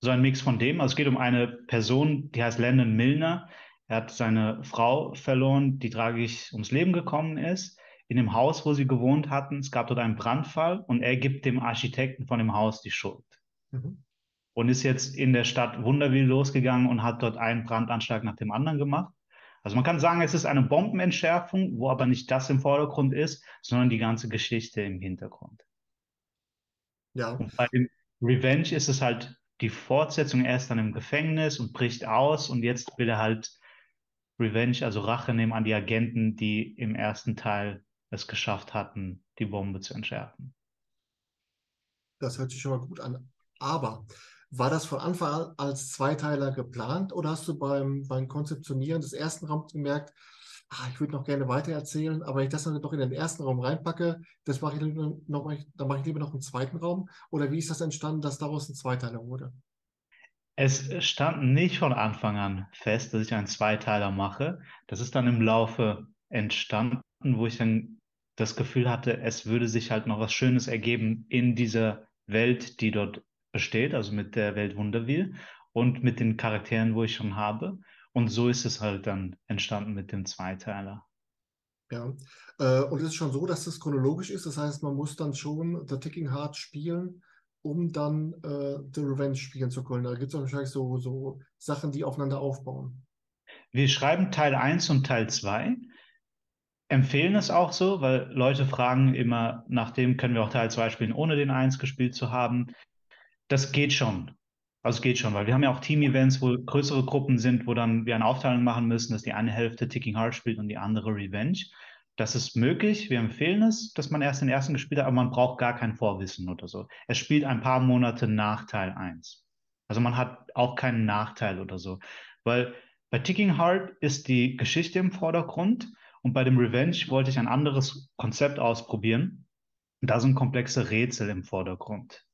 So ein Mix von dem. Also es geht um eine Person, die heißt Landon Milner. Er hat seine Frau verloren, die tragisch ums Leben gekommen ist. In dem Haus, wo sie gewohnt hatten, es gab dort einen Brandfall und er gibt dem Architekten von dem Haus die Schuld. Mhm. Und ist jetzt in der Stadt Wunderwil losgegangen und hat dort einen Brandanschlag nach dem anderen gemacht. Also man kann sagen, es ist eine Bombenentschärfung, wo aber nicht das im Vordergrund ist, sondern die ganze Geschichte im Hintergrund. Ja. Und bei dem Revenge ist es halt die Fortsetzung. Er ist dann im Gefängnis und bricht aus und jetzt will er halt Revenge, also Rache nehmen an die Agenten, die im ersten Teil es geschafft hatten, die Bombe zu entschärfen. Das hört sich schon mal gut an. Aber war das von Anfang an als Zweiteiler geplant oder hast du beim, beim Konzeptionieren des ersten Raums gemerkt, ah, ich würde noch gerne weiter erzählen, aber wenn ich das dann doch in den ersten Raum reinpacke, das mache ich noch, dann mache ich lieber noch einen zweiten Raum? Oder wie ist das entstanden, dass daraus ein Zweiteiler wurde? Es stand nicht von Anfang an fest, dass ich einen Zweiteiler mache. Das ist dann im Laufe entstanden, wo ich dann das Gefühl hatte, es würde sich halt noch was Schönes ergeben in dieser Welt, die dort besteht, also mit der Welt Wunderwil und mit den Charakteren, wo ich schon habe. Und so ist es halt dann entstanden mit dem Zweiteiler. Ja, äh, und es ist schon so, dass das chronologisch ist. Das heißt, man muss dann schon The Ticking Heart spielen, um dann äh, The Revenge spielen zu können. Da gibt es wahrscheinlich so, so Sachen, die aufeinander aufbauen. Wir schreiben Teil 1 und Teil 2, empfehlen es auch so, weil Leute fragen immer, nach dem können wir auch Teil 2 spielen, ohne den 1 gespielt zu haben. Das geht schon. Also geht schon, weil wir haben ja auch Team-Events, wo größere Gruppen sind, wo dann wir eine Aufteilung machen müssen, dass die eine Hälfte Ticking Heart spielt und die andere Revenge. Das ist möglich. Wir empfehlen es, dass man erst den ersten gespielt hat, aber man braucht gar kein Vorwissen oder so. Es spielt ein paar Monate nach Teil 1. Also man hat auch keinen Nachteil oder so. Weil bei Ticking Heart ist die Geschichte im Vordergrund und bei dem Revenge wollte ich ein anderes Konzept ausprobieren. Da sind komplexe Rätsel im Vordergrund.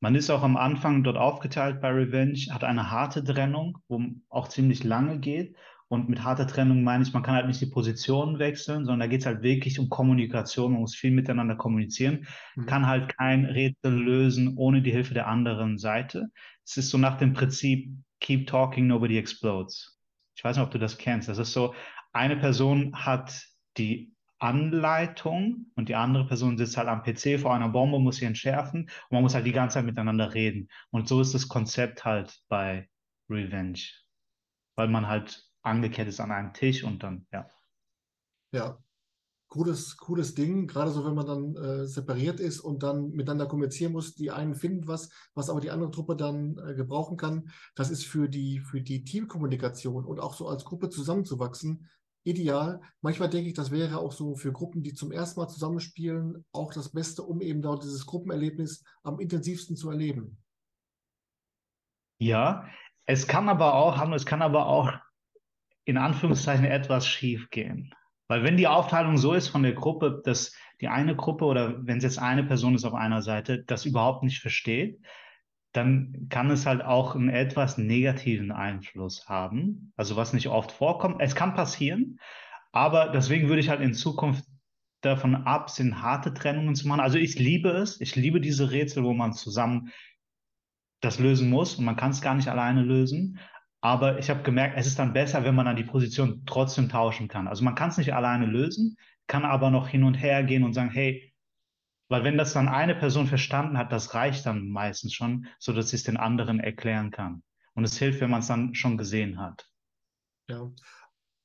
Man ist auch am Anfang dort aufgeteilt bei Revenge, hat eine harte Trennung, wo auch ziemlich lange geht. Und mit harter Trennung meine ich, man kann halt nicht die Positionen wechseln, sondern da geht es halt wirklich um Kommunikation, man muss viel miteinander kommunizieren, Mhm. kann halt kein Rätsel lösen ohne die Hilfe der anderen Seite. Es ist so nach dem Prinzip Keep talking, nobody explodes. Ich weiß nicht, ob du das kennst. Das ist so, eine Person hat die Anleitung und die andere Person sitzt halt am PC vor einer Bombe, muss sie entschärfen und man muss halt die ganze Zeit miteinander reden. Und so ist das Konzept halt bei Revenge, weil man halt angekettet ist an einem Tisch und dann, ja. Ja, cooles, cooles Ding, gerade so, wenn man dann äh, separiert ist und dann miteinander kommunizieren muss. Die einen finden was, was aber die andere Truppe dann äh, gebrauchen kann. Das ist für die, für die Teamkommunikation und auch so als Gruppe zusammenzuwachsen ideal. Manchmal denke ich, das wäre auch so für Gruppen, die zum ersten Mal zusammenspielen, auch das Beste, um eben dort dieses Gruppenerlebnis am intensivsten zu erleben. Ja, es kann aber auch, Hanno, es kann aber auch in Anführungszeichen etwas schief gehen. Weil wenn die Aufteilung so ist von der Gruppe, dass die eine Gruppe oder wenn es jetzt eine Person ist auf einer Seite, das überhaupt nicht versteht, dann kann es halt auch einen etwas negativen Einfluss haben. Also was nicht oft vorkommt. Es kann passieren, aber deswegen würde ich halt in Zukunft davon absehen, harte Trennungen zu machen. Also ich liebe es. Ich liebe diese Rätsel, wo man zusammen das lösen muss und man kann es gar nicht alleine lösen. Aber ich habe gemerkt, es ist dann besser, wenn man dann die Position trotzdem tauschen kann. Also man kann es nicht alleine lösen, kann aber noch hin und her gehen und sagen, hey, weil wenn das dann eine Person verstanden hat, das reicht dann meistens schon, so dass sie es den anderen erklären kann. Und es hilft, wenn man es dann schon gesehen hat. Ja.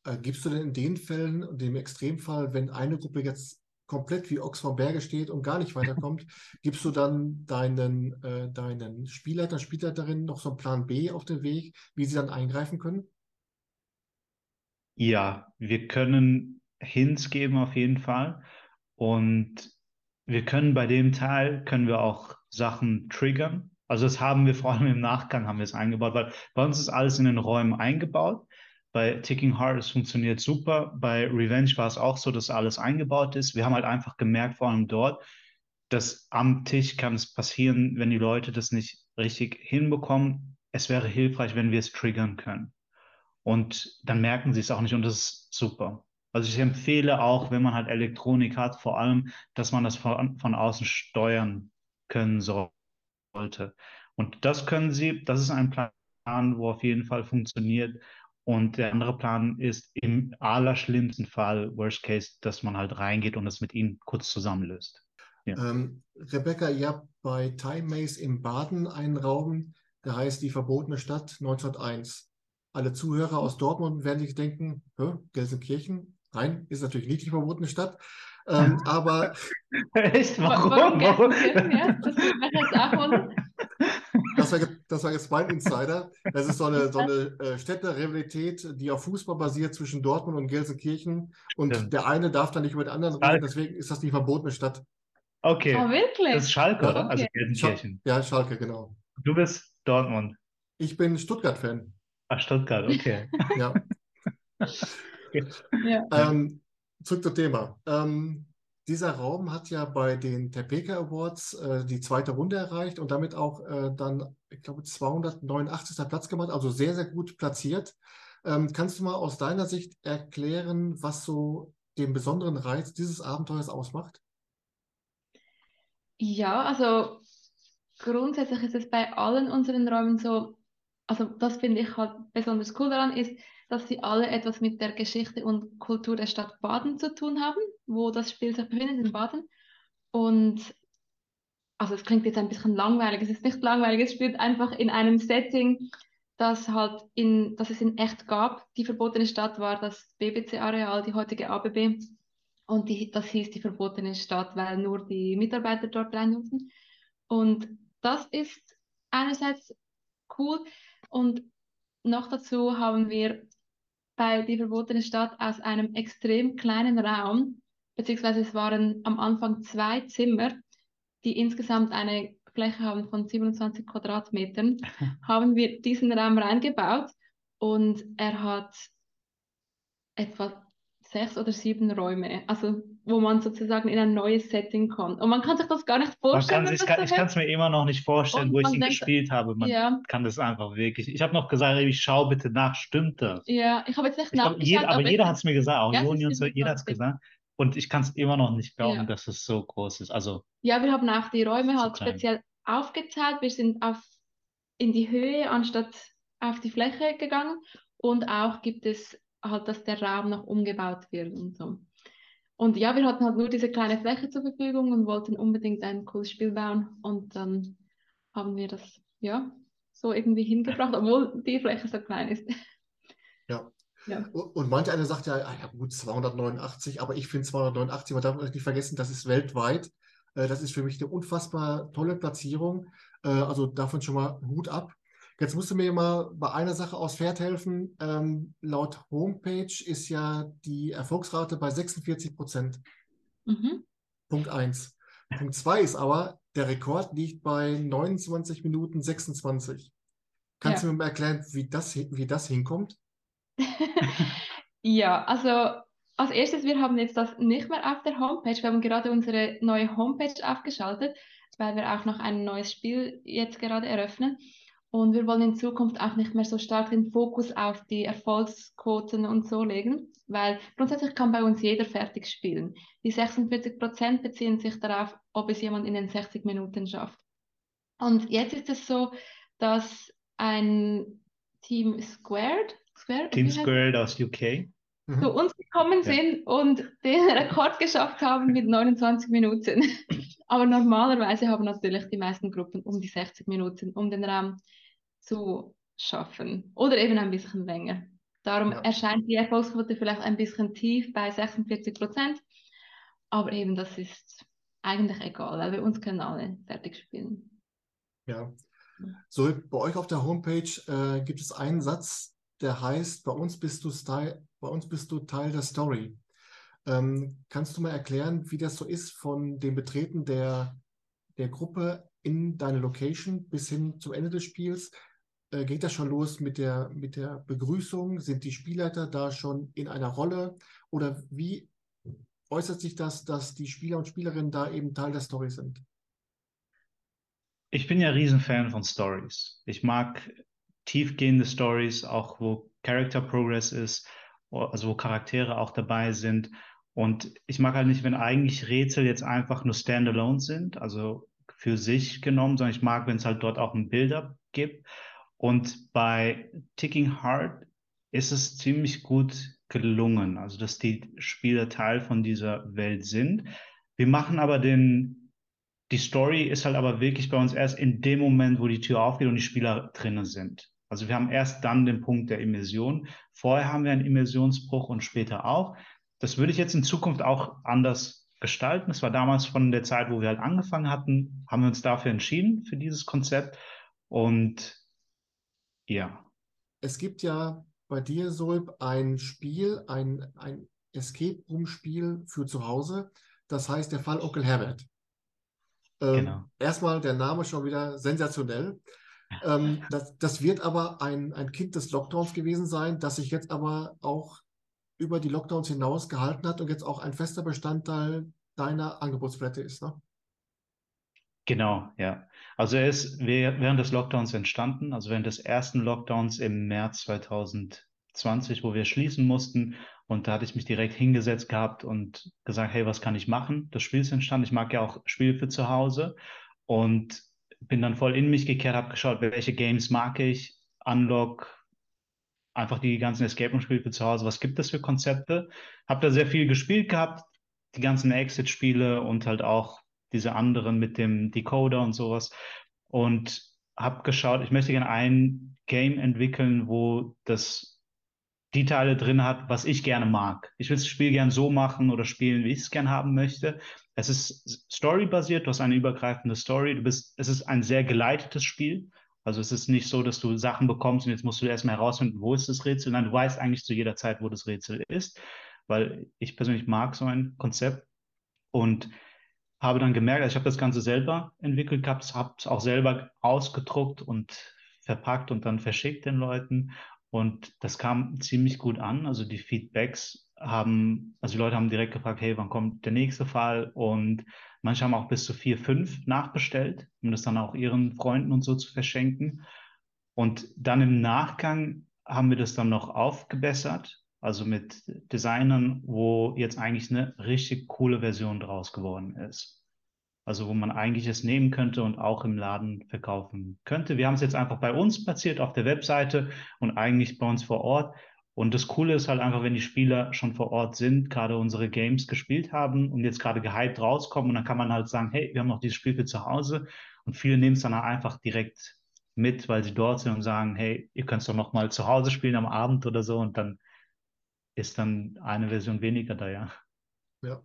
Äh, gibst du denn in den Fällen, dem Extremfall, wenn eine Gruppe jetzt komplett wie Ochs vom Berge steht und gar nicht weiterkommt, gibst du dann deinen, äh, deinen Spielleiter, Spielleiterinnen noch so einen Plan B auf den Weg, wie sie dann eingreifen können? Ja, wir können Hints geben auf jeden Fall. Und wir können bei dem Teil, können wir auch Sachen triggern. Also das haben wir vor allem im Nachgang haben wir es eingebaut, weil bei uns ist alles in den Räumen eingebaut. Bei Ticking Heart, es funktioniert super. Bei Revenge war es auch so, dass alles eingebaut ist. Wir haben halt einfach gemerkt, vor allem dort, dass am Tisch kann es passieren, wenn die Leute das nicht richtig hinbekommen. Es wäre hilfreich, wenn wir es triggern können. Und dann merken sie es auch nicht und das ist super. Also ich empfehle auch, wenn man halt Elektronik hat, vor allem, dass man das von, von außen steuern können sollte. Und das können Sie, das ist ein Plan, wo auf jeden Fall funktioniert. Und der andere Plan ist im allerschlimmsten Fall, Worst Case, dass man halt reingeht und das mit ihnen kurz zusammenlöst. Ja. Ähm, Rebecca, ihr habt bei Time Maze im Baden einen Raum, der heißt Die verbotene Stadt 1901. Alle Zuhörer aus Dortmund werden sich denken, Gelsenkirchen, nein, ist natürlich nicht die verbotene Stadt. Ähm, aber. Echt? Warum? Warum? Warum? Das war, das war jetzt mein Insider. Das ist so eine, so eine äh, Städterivalität, die auf Fußball basiert zwischen Dortmund und Gelsenkirchen. Und ja. der eine darf dann nicht über den anderen reden, deswegen ist das die verbotene Stadt. Okay. Oh, wirklich? Das ist Schalke, oder? Also Gelsenkirchen. Ja, Schalke, genau. Du bist Dortmund. Ich bin Stuttgart-Fan. Ach, Stuttgart, okay. ja. ja. Ähm, zurück zum Thema. Ähm, dieser Raum hat ja bei den Tepeka Awards äh, die zweite Runde erreicht und damit auch äh, dann, ich glaube, 289. Platz gemacht, also sehr, sehr gut platziert. Ähm, kannst du mal aus deiner Sicht erklären, was so den besonderen Reiz dieses Abenteuers ausmacht? Ja, also grundsätzlich ist es bei allen unseren Räumen so, also das finde ich halt besonders cool daran, ist, dass sie alle etwas mit der Geschichte und Kultur der Stadt Baden zu tun haben, wo das Spiel sich befindet, in Baden. Und also es klingt jetzt ein bisschen langweilig, es ist nicht langweilig, es spielt einfach in einem Setting, das halt in, das es in echt gab. Die verbotene Stadt war das BBC-Areal, die heutige ABB. Und die, das hieß die verbotene Stadt, weil nur die Mitarbeiter dort rein durften. Und das ist einerseits cool. Und noch dazu haben wir bei Die verbotene Stadt aus einem extrem kleinen Raum, beziehungsweise es waren am Anfang zwei Zimmer, die insgesamt eine Fläche haben von 27 Quadratmetern, haben wir diesen Raum reingebaut und er hat etwa sechs oder sieben Räume, also wo man sozusagen in ein neues Setting kommt. Und man kann sich das gar nicht vorstellen. Kann, ich kann es mir immer noch nicht vorstellen, und wo ich ihn denkt, gespielt habe. Man ja. kann das einfach wirklich. Ich habe noch gesagt, ich schau bitte nach, stimmt das? Ja, ich habe jetzt nicht nachgeschaut. Jeder, aber jeder hat es mir gesagt, auch ja, Juni und so, jeder hat es gesagt. Und ich kann es immer noch nicht glauben, ja. dass es so groß ist. Also, ja, wir haben auch die Räume halt klein. speziell aufgeteilt. Wir sind auf, in die Höhe anstatt auf die Fläche gegangen. Und auch gibt es halt, dass der Raum noch umgebaut wird und so. Und ja, wir hatten halt nur diese kleine Fläche zur Verfügung und wollten unbedingt ein cooles Spiel bauen. Und dann haben wir das, ja, so irgendwie hingebracht, obwohl die Fläche so klein ist. Ja. ja. Und manche eine sagt ja, ah ja gut, 289, aber ich finde 289, man darf nicht vergessen, das ist weltweit. Äh, das ist für mich eine unfassbar tolle Platzierung. Äh, also davon schon mal Hut ab. Jetzt musst du mir mal bei einer Sache aus Pferd helfen. Ähm, laut Homepage ist ja die Erfolgsrate bei 46 Prozent. Mhm. Punkt 1. Punkt 2 ist aber, der Rekord liegt bei 29 Minuten 26. Kannst ja. du mir mal erklären, wie das, wie das hinkommt? ja, also als erstes, wir haben jetzt das nicht mehr auf der Homepage. Wir haben gerade unsere neue Homepage aufgeschaltet, weil wir auch noch ein neues Spiel jetzt gerade eröffnen. Und wir wollen in Zukunft auch nicht mehr so stark den Fokus auf die Erfolgsquoten und so legen, weil grundsätzlich kann bei uns jeder fertig spielen. Die 46 Prozent beziehen sich darauf, ob es jemand in den 60 Minuten schafft. Und jetzt ist es so, dass ein Team Squared. Squared Team Squared aus UK. Mhm. Zu uns gekommen sind und den Rekord geschafft haben mit 29 Minuten. Aber normalerweise haben natürlich die meisten Gruppen um die 60 Minuten, um den Raum zu schaffen. Oder eben ein bisschen länger. Darum ja. erscheint die Erfolgsquote vielleicht ein bisschen tief bei 46 Prozent. Aber eben das ist eigentlich egal, weil bei uns können alle fertig spielen. Ja. So, bei euch auf der Homepage äh, gibt es einen Satz, der heißt, bei uns bist du, Style, bei uns bist du Teil der Story. Ähm, kannst du mal erklären, wie das so ist von dem Betreten der, der Gruppe in deine Location bis hin zum Ende des Spiels? Äh, geht das schon los mit der, mit der Begrüßung? Sind die Spielleiter da schon in einer Rolle? Oder wie äußert sich das, dass die Spieler und Spielerinnen da eben Teil der Story sind? Ich bin ja Riesenfan von Stories. Ich mag tiefgehende Stories, auch wo Character Progress ist, also wo Charaktere auch dabei sind. Und ich mag halt nicht, wenn eigentlich Rätsel jetzt einfach nur standalone sind, also für sich genommen, sondern ich mag, wenn es halt dort auch ein Build-up gibt. Und bei Ticking Heart ist es ziemlich gut gelungen, also dass die Spieler Teil von dieser Welt sind. Wir machen aber den, die Story ist halt aber wirklich bei uns erst in dem Moment, wo die Tür aufgeht und die Spieler drinnen sind. Also wir haben erst dann den Punkt der Immersion. Vorher haben wir einen Immersionsbruch und später auch. Das würde ich jetzt in Zukunft auch anders gestalten. Das war damals von der Zeit, wo wir halt angefangen hatten, haben wir uns dafür entschieden, für dieses Konzept. Und ja. Es gibt ja bei dir, Solb, ein Spiel, ein, ein Escape Room-Spiel für zu Hause. Das heißt der Fall Onkel Herbert. Ähm, genau. Erstmal der Name schon wieder sensationell. Ähm, das, das, wird aber ein, ein Kind des Lockdowns gewesen sein, das sich jetzt aber auch über die Lockdowns hinaus gehalten hat und jetzt auch ein fester Bestandteil deiner Angebotsplatte ist. Ne? Genau, ja. Also er ist während des Lockdowns entstanden, also während des ersten Lockdowns im März 2020, wo wir schließen mussten. Und da hatte ich mich direkt hingesetzt gehabt und gesagt, hey, was kann ich machen? Das Spiel ist entstanden. Ich mag ja auch Spiele für zu Hause. Und bin dann voll in mich gekehrt, habe geschaut, welche Games mag ich, Unlock, einfach die ganzen Escape Room-Spiele für zu Hause, was gibt es für Konzepte. Habe da sehr viel gespielt gehabt, die ganzen Exit-Spiele und halt auch diese anderen mit dem Decoder und sowas. Und habe geschaut, ich möchte gerne ein Game entwickeln, wo das die Teile drin hat, was ich gerne mag. Ich will das Spiel gerne so machen oder spielen, wie ich es gerne haben möchte. Es ist storybasiert, du hast eine übergreifende Story. Du bist, es ist ein sehr geleitetes Spiel. Also es ist nicht so, dass du Sachen bekommst und jetzt musst du erstmal herausfinden, wo ist das Rätsel. Nein, du weißt eigentlich zu jeder Zeit, wo das Rätsel ist, weil ich persönlich mag so ein Konzept und habe dann gemerkt, also ich habe das Ganze selber entwickelt gehabt, habe es auch selber ausgedruckt und verpackt und dann verschickt den Leuten und das kam ziemlich gut an. Also die Feedbacks haben, also die Leute haben direkt gefragt, hey, wann kommt der nächste Fall? Und manche haben auch bis zu vier, fünf nachbestellt, um das dann auch ihren Freunden und so zu verschenken. Und dann im Nachgang haben wir das dann noch aufgebessert, also mit Designern, wo jetzt eigentlich eine richtig coole Version draus geworden ist. Also wo man eigentlich es nehmen könnte und auch im Laden verkaufen könnte. Wir haben es jetzt einfach bei uns platziert auf der Webseite und eigentlich bei uns vor Ort. Und das Coole ist halt einfach, wenn die Spieler schon vor Ort sind, gerade unsere Games gespielt haben und jetzt gerade gehypt rauskommen und dann kann man halt sagen, hey, wir haben noch dieses Spiel für zu Hause und viele nehmen es dann einfach direkt mit, weil sie dort sind und sagen, hey, ihr könnt es doch noch mal zu Hause spielen am Abend oder so und dann ist dann eine Version weniger da, ja. Ja,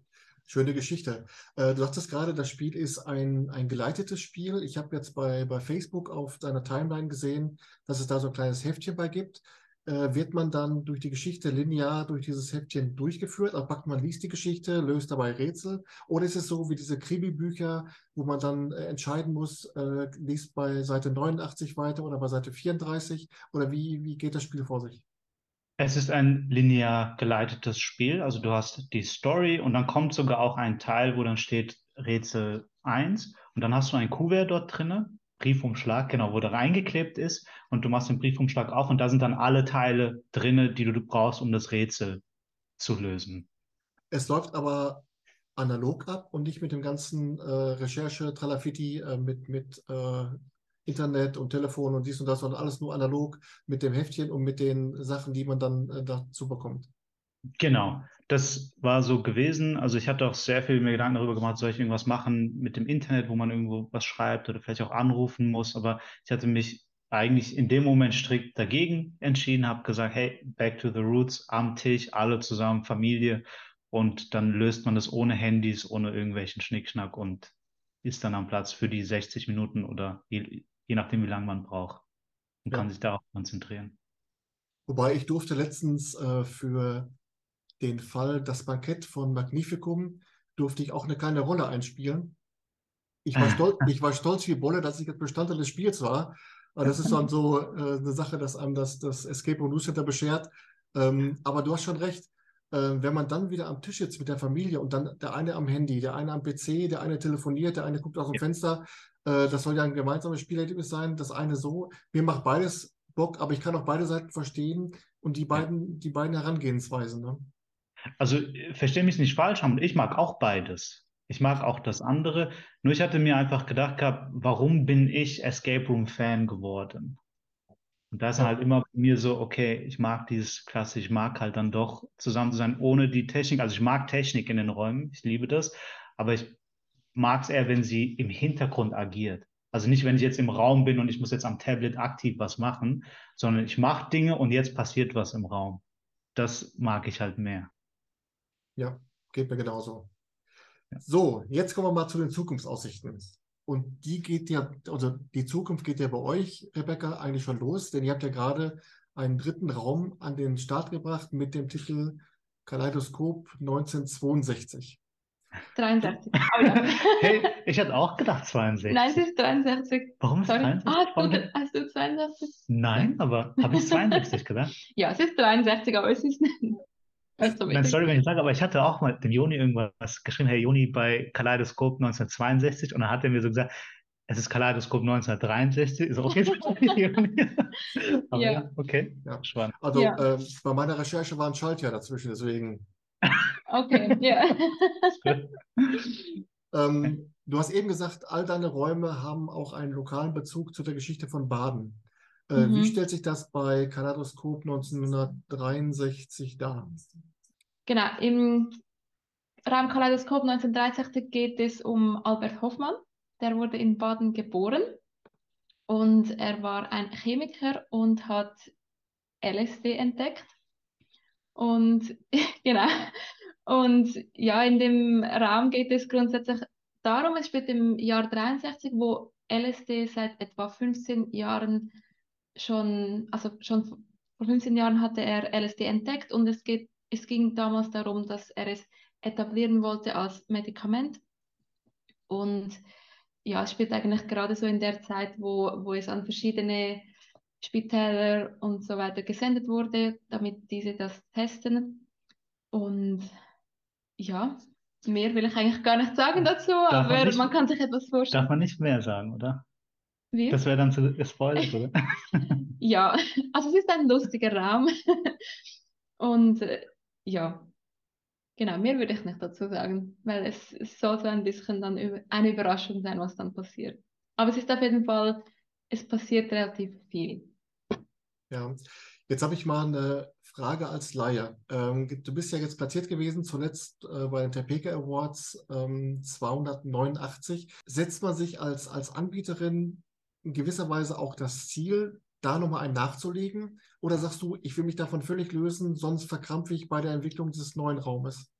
Schöne Geschichte. Äh, du sagtest gerade, das Spiel ist ein, ein geleitetes Spiel. Ich habe jetzt bei, bei Facebook auf deiner Timeline gesehen, dass es da so ein kleines Heftchen bei gibt. Äh, wird man dann durch die Geschichte linear durch dieses Heftchen durchgeführt? Also packt man liest die Geschichte, löst dabei Rätsel? Oder ist es so wie diese Kribi-Bücher, wo man dann äh, entscheiden muss, äh, liest bei Seite 89 weiter oder bei Seite 34? Oder wie, wie geht das Spiel vor sich? Es ist ein linear geleitetes Spiel. Also du hast die Story und dann kommt sogar auch ein Teil, wo dann steht Rätsel 1 und dann hast du ein Kuvert dort drinne, Briefumschlag, genau, wo da reingeklebt ist und du machst den Briefumschlag auf und da sind dann alle Teile drinne, die du brauchst, um das Rätsel zu lösen. Es läuft aber analog ab und nicht mit dem ganzen äh, Recherche, Tralafiti, äh, mit, mit äh, Internet und Telefon und dies und das, sondern alles nur analog mit dem Heftchen und mit den Sachen, die man dann äh, dazu bekommt. Genau, das war so gewesen. Also ich hatte auch sehr viel mir Gedanken darüber gemacht, soll ich irgendwas machen mit dem Internet, wo man irgendwo was schreibt oder vielleicht auch anrufen muss. Aber ich hatte mich eigentlich in dem Moment strikt dagegen entschieden, habe gesagt, hey, back to the roots, am Tisch, alle zusammen, Familie. Und dann löst man das ohne Handys, ohne irgendwelchen Schnickschnack und ist dann am Platz für die 60 Minuten oder je, nachdem, wie lange man braucht und ja. kann sich darauf konzentrieren. Wobei ich durfte letztens äh, für den Fall Das Bankett von Magnificum durfte ich auch eine kleine Rolle einspielen. Ich war, stolz, ich war stolz wie Bolle, dass ich Bestandteil des Spiels war. Aber das ist dann so äh, eine Sache, dass einem das, das Escape Room News Center beschert. Ähm, aber du hast schon recht. Äh, wenn man dann wieder am Tisch sitzt mit der Familie und dann der eine am Handy, der eine am PC, der eine telefoniert, der eine guckt aus dem ja. Fenster, äh, das soll ja ein gemeinsames Spielerlebnis sein. Das eine so. Mir macht beides Bock, aber ich kann auch beide Seiten verstehen und die beiden, die beiden Herangehensweisen. Ne? Also verstehe mich nicht falsch, ich mag auch beides. Ich mag auch das andere. Nur ich hatte mir einfach gedacht gehabt, warum bin ich Escape Room Fan geworden? Und da ist ja. halt immer bei mir so, okay, ich mag dieses Klasse, ich mag halt dann doch zusammen zu sein, ohne die Technik. Also ich mag Technik in den Räumen, ich liebe das, aber ich mag es eher, wenn sie im Hintergrund agiert. Also nicht, wenn ich jetzt im Raum bin und ich muss jetzt am Tablet aktiv was machen, sondern ich mache Dinge und jetzt passiert was im Raum. Das mag ich halt mehr. Ja, geht mir genauso. Ja. So, jetzt kommen wir mal zu den Zukunftsaussichten. Und die geht ja, also die Zukunft geht ja bei euch, Rebecca, eigentlich schon los, denn ihr habt ja gerade einen dritten Raum an den Start gebracht mit dem Titel Kaleidoskop 1962. 63. Oh, ja. hey, ich hätte auch gedacht 62. Nein, es ist 63. Warum ist es 63? Ah, hast du, hast du 62? Nein, aber habe ich 62 gedacht? ja, es ist 63, aber es ist nicht. Nein, sorry, wenn ich sage, aber ich hatte auch mal dem Joni irgendwas geschrieben, Herr Joni bei Kaleidoskop 1962 und dann hat er mir so gesagt, es ist Kaleidoskop 1963, ist auch okay. aber ja. ja. okay, ja. spannend. Also ja. äh, bei meiner Recherche war ein Schaltjahr dazwischen, deswegen. Okay, ja. ähm, du hast eben gesagt, all deine Räume haben auch einen lokalen Bezug zu der Geschichte von Baden. Äh, mhm. Wie stellt sich das bei Kaleidoskop 1963 dar? Genau, im Raum Kaleidoskop 1963 geht es um Albert Hoffmann. Der wurde in Baden geboren und er war ein Chemiker und hat LSD entdeckt. Und genau, und ja, in dem Raum geht es grundsätzlich darum, es spielt im Jahr 63, wo LSD seit etwa 15 Jahren schon, also schon vor 15 Jahren hatte er LSD entdeckt und es, geht, es ging damals darum, dass er es etablieren wollte als Medikament. Und ja, es spielt eigentlich gerade so in der Zeit, wo, wo es an verschiedene Spitäler und so weiter gesendet wurde, damit diese das testen. Und ja, mehr will ich eigentlich gar nicht sagen dazu, darf aber man, nicht, man, kann sich etwas vorstellen. Darf man nicht mehr sagen, oder? Wie? Das wäre dann zu gespoilert, oder? ja, also es ist ein lustiger Raum. Und äh, ja, genau, mehr würde ich nicht dazu sagen, weil es, es soll so ein bisschen dann eine Überraschung sein, was dann passiert. Aber es ist auf jeden Fall, es passiert relativ viel. Ja, jetzt habe ich mal eine Frage als Laie. Ähm, du bist ja jetzt platziert gewesen, zuletzt äh, bei den Tepeka Awards ähm, 289. Setzt man sich als, als Anbieterin in gewisser Weise auch das Ziel, da nochmal einen nachzulegen? Oder sagst du, ich will mich davon völlig lösen, sonst verkrampfe ich bei der Entwicklung dieses neuen Raumes?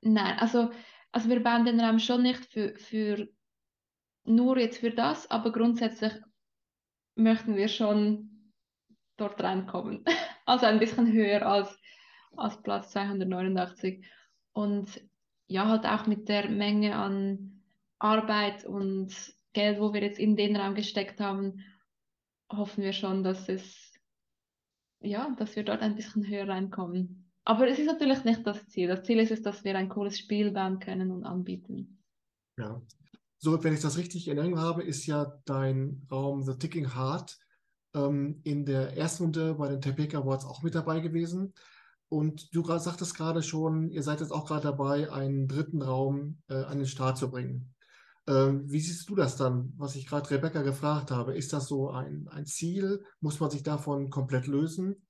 Nein, also, also wir bauen den Raum schon nicht für, für nur jetzt für das, aber grundsätzlich möchten wir schon dort reinkommen. Also ein bisschen höher als, als Platz 289. Und ja, halt auch mit der Menge an Arbeit und Geld, wo wir jetzt in den Raum gesteckt haben, hoffen wir schon, dass es, ja, dass wir dort ein bisschen höher reinkommen. Aber es ist natürlich nicht das Ziel. Das Ziel ist es, dass wir ein cooles Spiel bauen können und anbieten. Ja. So, wenn ich das richtig in Erinnerung habe, ist ja dein Raum The Ticking Heart ähm, in der ersten Runde bei den Tepeka Awards auch mit dabei gewesen. Und du sagtest gerade schon, ihr seid jetzt auch gerade dabei, einen dritten Raum äh, an den Start zu bringen. Ähm, wie siehst du das dann, was ich gerade Rebecca gefragt habe? Ist das so ein, ein Ziel? Muss man sich davon komplett lösen?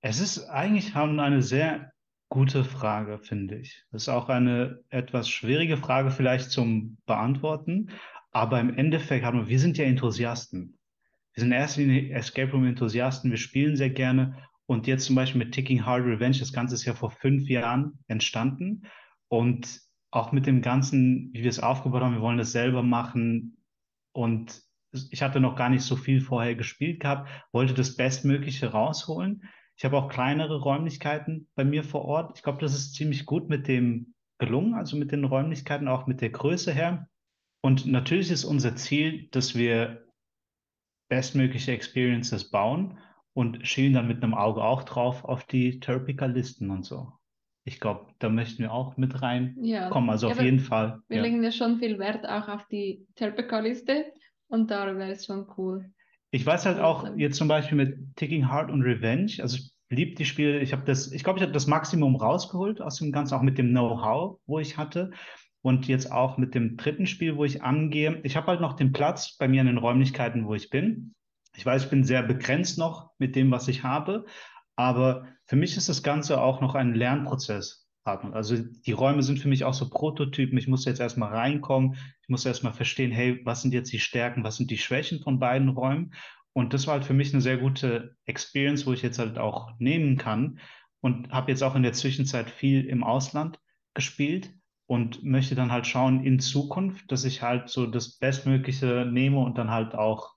Es ist eigentlich eine sehr gute Frage, finde ich. Das ist auch eine etwas schwierige Frage vielleicht zum Beantworten, aber im Endeffekt haben wir, wir sind ja Enthusiasten. Wir sind erst Escape Room Enthusiasten, wir spielen sehr gerne und jetzt zum Beispiel mit Ticking Hard Revenge, das Ganze ist ja vor fünf Jahren entstanden und auch mit dem Ganzen, wie wir es aufgebaut haben, wir wollen das selber machen und ich hatte noch gar nicht so viel vorher gespielt gehabt, wollte das Bestmögliche rausholen. Ich habe auch kleinere Räumlichkeiten bei mir vor Ort. Ich glaube, das ist ziemlich gut mit dem gelungen, also mit den Räumlichkeiten, auch mit der Größe her. Und natürlich ist unser Ziel, dass wir bestmögliche Experiences bauen und schielen dann mit einem Auge auch drauf auf die Terpica-Listen und so. Ich glaube, da möchten wir auch mit reinkommen. Ja, Also ja, auf jeden Fall. wir Ja. legen ja schon viel Wert auch auf die Terpica-Liste und da wäre es schon cool. Ich weiß halt auch Ähm, jetzt zum Beispiel mit Ticking Heart und Revenge, also ich liebe die Spiele. Ich habe das, ich glaube, ich habe das Maximum rausgeholt aus dem Ganzen, auch mit dem Know-how, wo ich hatte. Und jetzt auch mit dem dritten Spiel, wo ich angehe. Ich habe halt noch den Platz bei mir in den Räumlichkeiten, wo ich bin. Ich weiß, ich bin sehr begrenzt noch mit dem, was ich habe. Aber für mich ist das Ganze auch noch ein Lernprozess. Also die Räume sind für mich auch so Prototypen. Ich muss jetzt erstmal reinkommen. Ich muss erstmal verstehen, hey, was sind jetzt die Stärken, was sind die Schwächen von beiden Räumen? Und das war halt für mich eine sehr gute Experience, wo ich jetzt halt auch nehmen kann. Und habe jetzt auch in der Zwischenzeit viel im Ausland gespielt und möchte dann halt schauen in Zukunft, dass ich halt so das Bestmögliche nehme und dann halt auch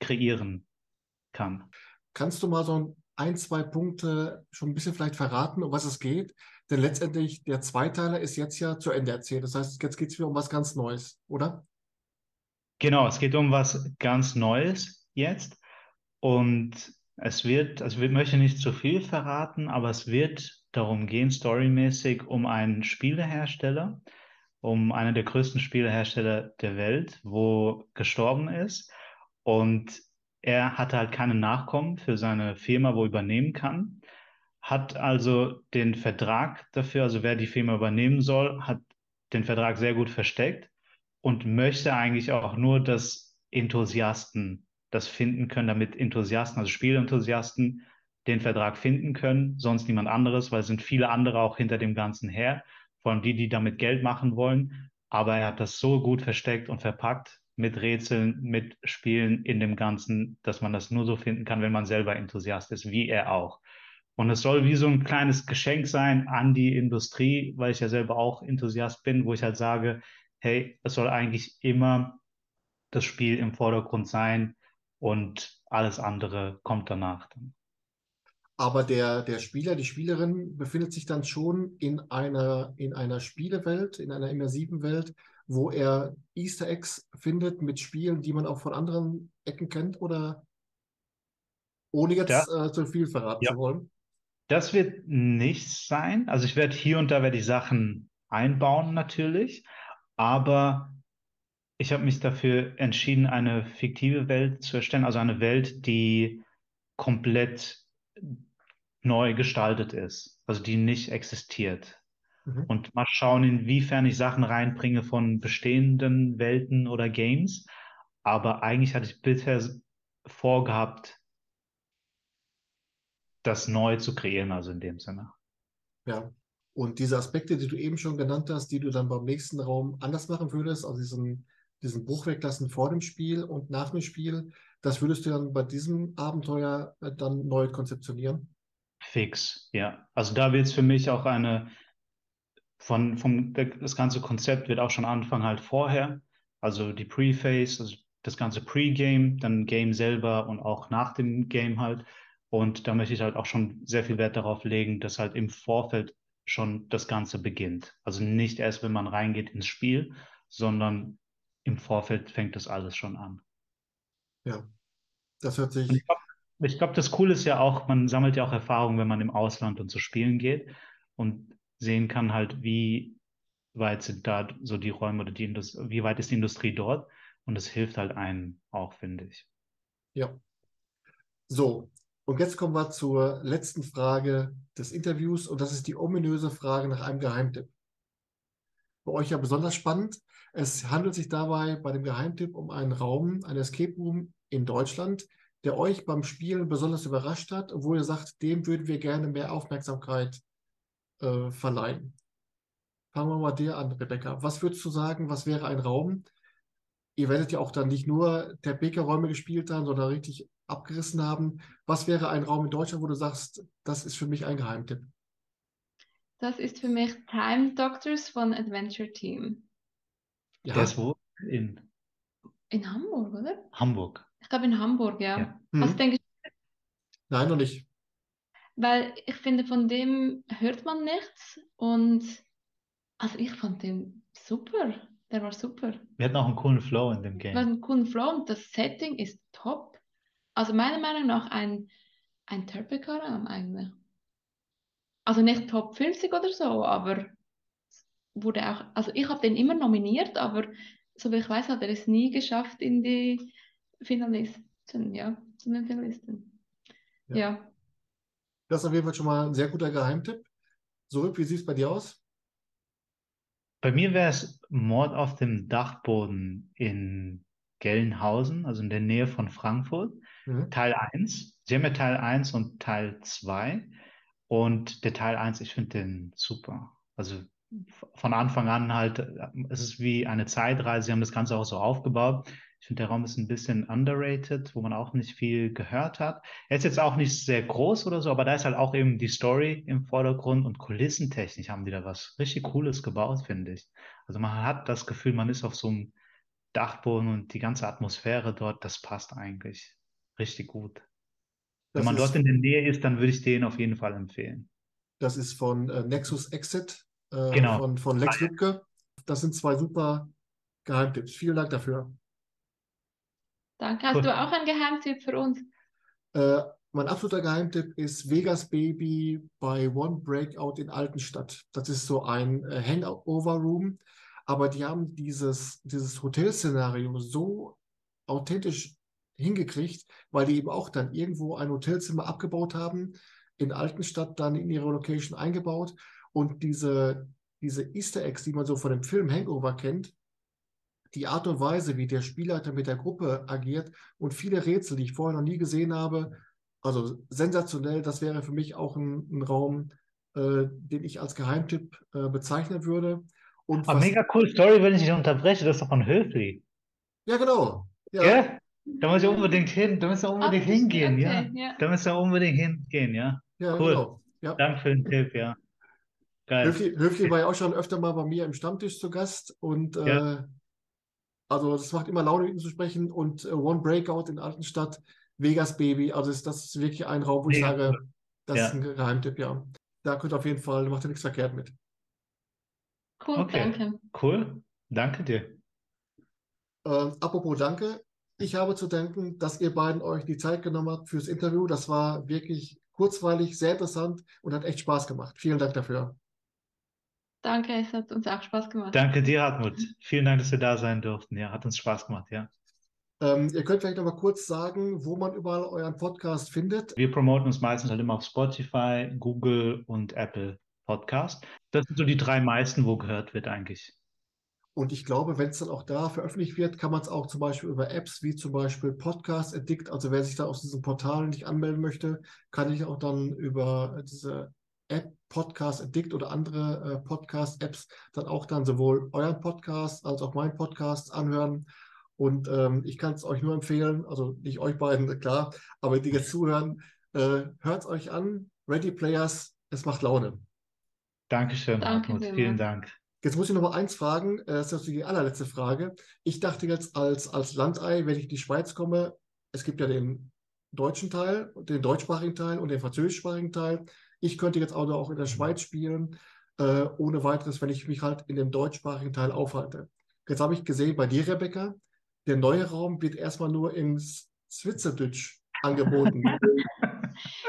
kreieren kann. Kannst du mal so ein, zwei Punkte schon ein bisschen vielleicht verraten, um was es geht? Denn letztendlich, der Zweiteiler ist jetzt ja zu Ende erzählt. Das heißt, jetzt geht es wieder um was ganz Neues, oder? Genau, es geht um was ganz Neues jetzt. Und es wird, also ich möchte nicht zu viel verraten, aber es wird darum gehen, storymäßig, um einen Spielehersteller, um einen der größten Spielehersteller der Welt, wo gestorben ist. Und er hatte halt keine Nachkommen für seine Firma, wo er übernehmen kann. Hat also den Vertrag dafür, also wer die Firma übernehmen soll, hat den Vertrag sehr gut versteckt und möchte eigentlich auch nur, dass Enthusiasten das finden können, damit Enthusiasten, also Spielenthusiasten, den Vertrag finden können, sonst niemand anderes, weil es sind viele andere auch hinter dem Ganzen her, vor allem die, die damit Geld machen wollen. Aber er hat das so gut versteckt und verpackt mit Rätseln, mit Spielen in dem Ganzen, dass man das nur so finden kann, wenn man selber Enthusiast ist, wie er auch. Und es soll wie so ein kleines Geschenk sein an die Industrie, weil ich ja selber auch Enthusiast bin, wo ich halt sage, hey, es soll eigentlich immer das Spiel im Vordergrund sein und alles andere kommt danach. Aber der, der Spieler, die Spielerin befindet sich dann schon in einer, in einer Spielewelt, in einer immersiven Welt, wo er Easter Eggs findet mit Spielen, die man auch von anderen Ecken kennt, oder ohne jetzt Ja. äh, zu viel verraten Ja. zu wollen? Das wird nichts sein. Also ich werde hier und da werde ich Sachen einbauen natürlich, aber ich habe mich dafür entschieden, eine fiktive Welt zu erstellen, also eine Welt, die komplett neu gestaltet ist, also die nicht existiert. Mhm. Und mal schauen, inwiefern ich Sachen reinbringe von bestehenden Welten oder Games. Aber eigentlich hatte ich bisher vorgehabt, das neu zu kreieren, also in dem Sinne. Ja. Und diese Aspekte, die du eben schon genannt hast, die du dann beim nächsten Raum anders machen würdest, also diesen, diesen Bruch weglassen vor dem Spiel und nach dem Spiel, das würdest du dann bei diesem Abenteuer äh, dann neu konzeptionieren? Fix, ja. Also da wird es für mich auch eine, von, vom, das ganze Konzept wird auch schon anfangen halt vorher. Also die Pre-Phase, also das ganze Pre-Game, dann Game selber und auch nach dem Game halt. Und da möchte ich halt auch schon sehr viel Wert darauf legen, dass halt im Vorfeld schon das Ganze beginnt. Also nicht erst, wenn man reingeht ins Spiel, sondern im Vorfeld fängt das alles schon an. Ja, das hört Und sich, ich glaube, glaub, das Coole ist ja auch, man sammelt ja auch Erfahrung, wenn man im Ausland und zu spielen geht und sehen kann halt, wie weit sind da so die Räume oder die Industrie, wie weit ist die Industrie dort? Und das hilft halt einem auch, finde ich. ja. So, und jetzt kommen wir zur letzten Frage des Interviews und das ist die ominöse Frage nach einem Geheimtipp. bei euch ja besonders spannend. Es handelt sich dabei bei dem Geheimtipp um einen Raum, einen Escape Room in Deutschland, der euch beim Spielen besonders überrascht hat, wo ihr sagt, dem würden wir gerne mehr Aufmerksamkeit äh, verleihen. Fangen wir mal dir an, Rebecca. Was würdest du sagen, was wäre ein Raum? Ihr werdet ja auch dann nicht nur Bäckerräume gespielt haben, sondern richtig abgerissen haben. Was wäre ein Raum in Deutschland, wo du sagst, das ist für mich ein Geheimtipp? Das ist für mich Time Doctors von Adventure Team. Der Ja, ist wo? In In Hamburg, oder? Hamburg. Ich glaube in Hamburg, ja. Ja. Mhm. Also denke ich, nein, noch nicht. weil ich finde, von dem hört man nichts und also ich fand den super. Der war super. Wir hatten auch einen coolen Flow in dem War Game. ein cooler Flow und das Setting ist top. Also meiner Meinung nach ein, ein Törpelkaraum eigentlich. Also nicht Top 50 oder so, aber wurde auch, also ich habe den immer nominiert, aber so wie ich weiß, hat er es nie geschafft in die Finalisten, ja, zu den Finalisten. Ja. Ja. Das ist auf jeden Fall schon mal ein sehr guter Geheimtipp. Zurück, wie sieht es bei dir aus? Bei mir wäre es Mord auf dem Dachboden in Gelnhausen, also in der Nähe von Frankfurt. Mhm. Teil 1. Sie haben ja Teil 1 und Teil 2. Und der Teil 1, ich finde den super. Also von Anfang an halt, äh, es ist wie eine Zeitreise. Sie haben das Ganze auch so aufgebaut. Ich finde, der Raum ist ein bisschen underrated, wo man auch nicht viel gehört hat. Er ist jetzt auch nicht sehr groß oder so, aber da ist halt auch eben die Story im Vordergrund und kulissentechnisch haben die da was richtig Cooles gebaut, finde ich. Also man hat das Gefühl, man ist auf so einem Dachboden und die ganze Atmosphäre dort, das passt eigentlich richtig gut. Wenn Das man ist, dort in der Nähe ist, dann würde ich den auf jeden Fall empfehlen. das ist von äh, Nexus Exit äh, Genau. von, von Lex Ah. Lübke. Das sind zwei super Geheimtipps. Vielen Dank dafür. Danke. Hast Cool. du auch einen Geheimtipp für uns? Äh, mein absoluter Geheimtipp ist Vegas Baby bei One Breakout in Altenstadt. Das ist so ein äh, Hangover-Room, aber die haben dieses, dieses Hotelszenario so authentisch hingekriegt, weil die eben auch dann irgendwo ein Hotelzimmer abgebaut haben, in Altenstadt dann in ihre Location eingebaut und diese, diese Easter Eggs, die man so von dem Film Hangover kennt, die Art und Weise, wie der Spielleiter mit der Gruppe agiert und viele Rätsel, die ich vorher noch nie gesehen habe, also sensationell, das wäre für mich auch ein, ein Raum, äh, den ich als Geheimtipp äh, bezeichnen würde. Und Aber was, mega cool Story, wenn ich dich unterbreche, das ist doch von Höfli. ja, genau. Ja, Gell? Da muss ich unbedingt hin, da müssen wir unbedingt Ah, hingehen, ja. okay, ja. Da müssen wir unbedingt hingehen, ja. ja, Cool. genau. Ja. Danke für den Tipp, ja. Geil. Höfli, Höfli war ja auch schon öfter mal bei mir im Stammtisch zu Gast und Ja. äh, also das macht immer Laune, mit ihm zu sprechen. Und äh, One Breakout in Altenstadt, Vegas Baby, also ist, das ist wirklich ein Raum, wo ich Mega sage, das Ja. ist ein Geheimtipp, ja. Da könnt ihr auf jeden Fall, macht ihr nichts verkehrt mit. Cool, Okay. danke. Cool. Danke dir. Äh, apropos Danke, ich habe zu danken, dass ihr beiden euch die Zeit genommen habt fürs Interview. Das war wirklich kurzweilig, sehr interessant und hat echt Spaß gemacht. Vielen Dank dafür. Danke, es hat uns auch Spaß gemacht. Danke dir, Hartmut. Vielen Dank, dass wir da sein durften. Ja, hat uns Spaß gemacht, ja. Ähm, ihr könnt vielleicht noch mal kurz sagen, wo man überall euren Podcast findet. Wir promoten uns meistens halt immer auf Spotify, Google und Apple Podcast. Das sind so die drei meisten, wo gehört wird eigentlich. Und ich glaube, wenn es dann auch da veröffentlicht wird, kann man es auch zum Beispiel über Apps wie zum Beispiel Podcast Addict, also wer sich da aus diesen Portalen nicht anmelden möchte, kann ich auch dann über diese App Podcast Addict oder andere äh, Podcast-Apps dann auch dann sowohl euren Podcast als auch meinen Podcast anhören. Und ähm, ich kann es euch nur empfehlen, also nicht euch beiden, klar, aber die jetzt zuhören, äh, hört es euch an. Ready Players, es macht Laune. Dankeschön, Danke Hartmut. Vielen Dank. Jetzt muss ich noch mal eins fragen, äh, das ist die allerletzte Frage. Ich dachte jetzt als, als Landei, wenn ich in die Schweiz komme, es gibt ja den deutschen Teil, den deutschsprachigen Teil und den französischsprachigen Teil. Ich könnte jetzt auch, auch in der Schweiz spielen, äh, ohne weiteres, wenn ich mich halt in dem deutschsprachigen Teil aufhalte. Jetzt habe ich gesehen bei dir, Rebecca, der neue Raum wird erstmal nur in S- Schweizerdeutsch angeboten.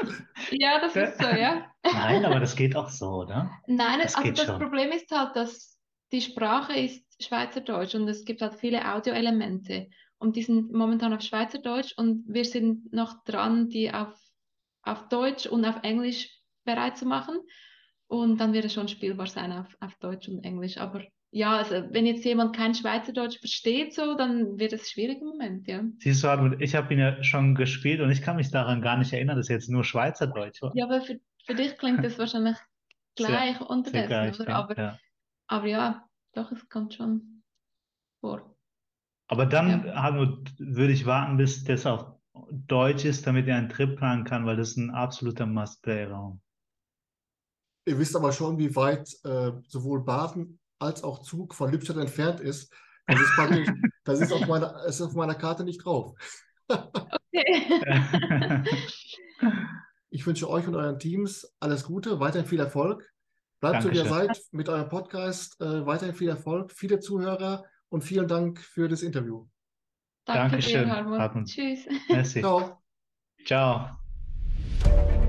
Ja, das ist so, ja. Nein, aber das geht auch so, oder? Nein, Das also geht das schon. Problem ist halt, dass die Sprache ist Schweizerdeutsch und es gibt halt viele Audioelemente und die sind momentan auf Schweizerdeutsch und wir sind noch dran, die auf, auf Deutsch und auf Englisch bereit zu machen und dann wird es schon spielbar sein auf, auf Deutsch und Englisch, aber ja, also wenn jetzt jemand kein Schweizerdeutsch versteht, so, dann wird es schwierig im Moment, ja. Siehst du, Hartmut, ich habe ihn ja schon gespielt und ich kann mich daran gar nicht erinnern, dass er jetzt nur Schweizerdeutsch war. Ja, aber für, für dich klingt das wahrscheinlich gleich Sehr unterdessen, gleich, oder? ja, Aber, ja. aber ja, doch, es kommt schon vor. Aber dann, Ja. Hartmut, würde ich warten, bis das auf Deutsch ist, damit er einen Trip planen kann, weil das ist ein absoluter Must-Play-Raum. Ihr wisst aber schon, wie weit äh, sowohl Baden als auch Zug von Lippstadt entfernt ist. Das ist praktisch, das ist auf meiner, ist auf meiner Karte nicht drauf. Okay. Ich wünsche euch und euren Teams alles Gute, weiterhin viel Erfolg. Bleibt so, wie ihr seid mit eurem Podcast. Äh, weiterhin viel Erfolg, viele Zuhörer und vielen Dank für das Interview. Danke Dankeschön, dir. Tschüss. Merci. Ciao. Ciao.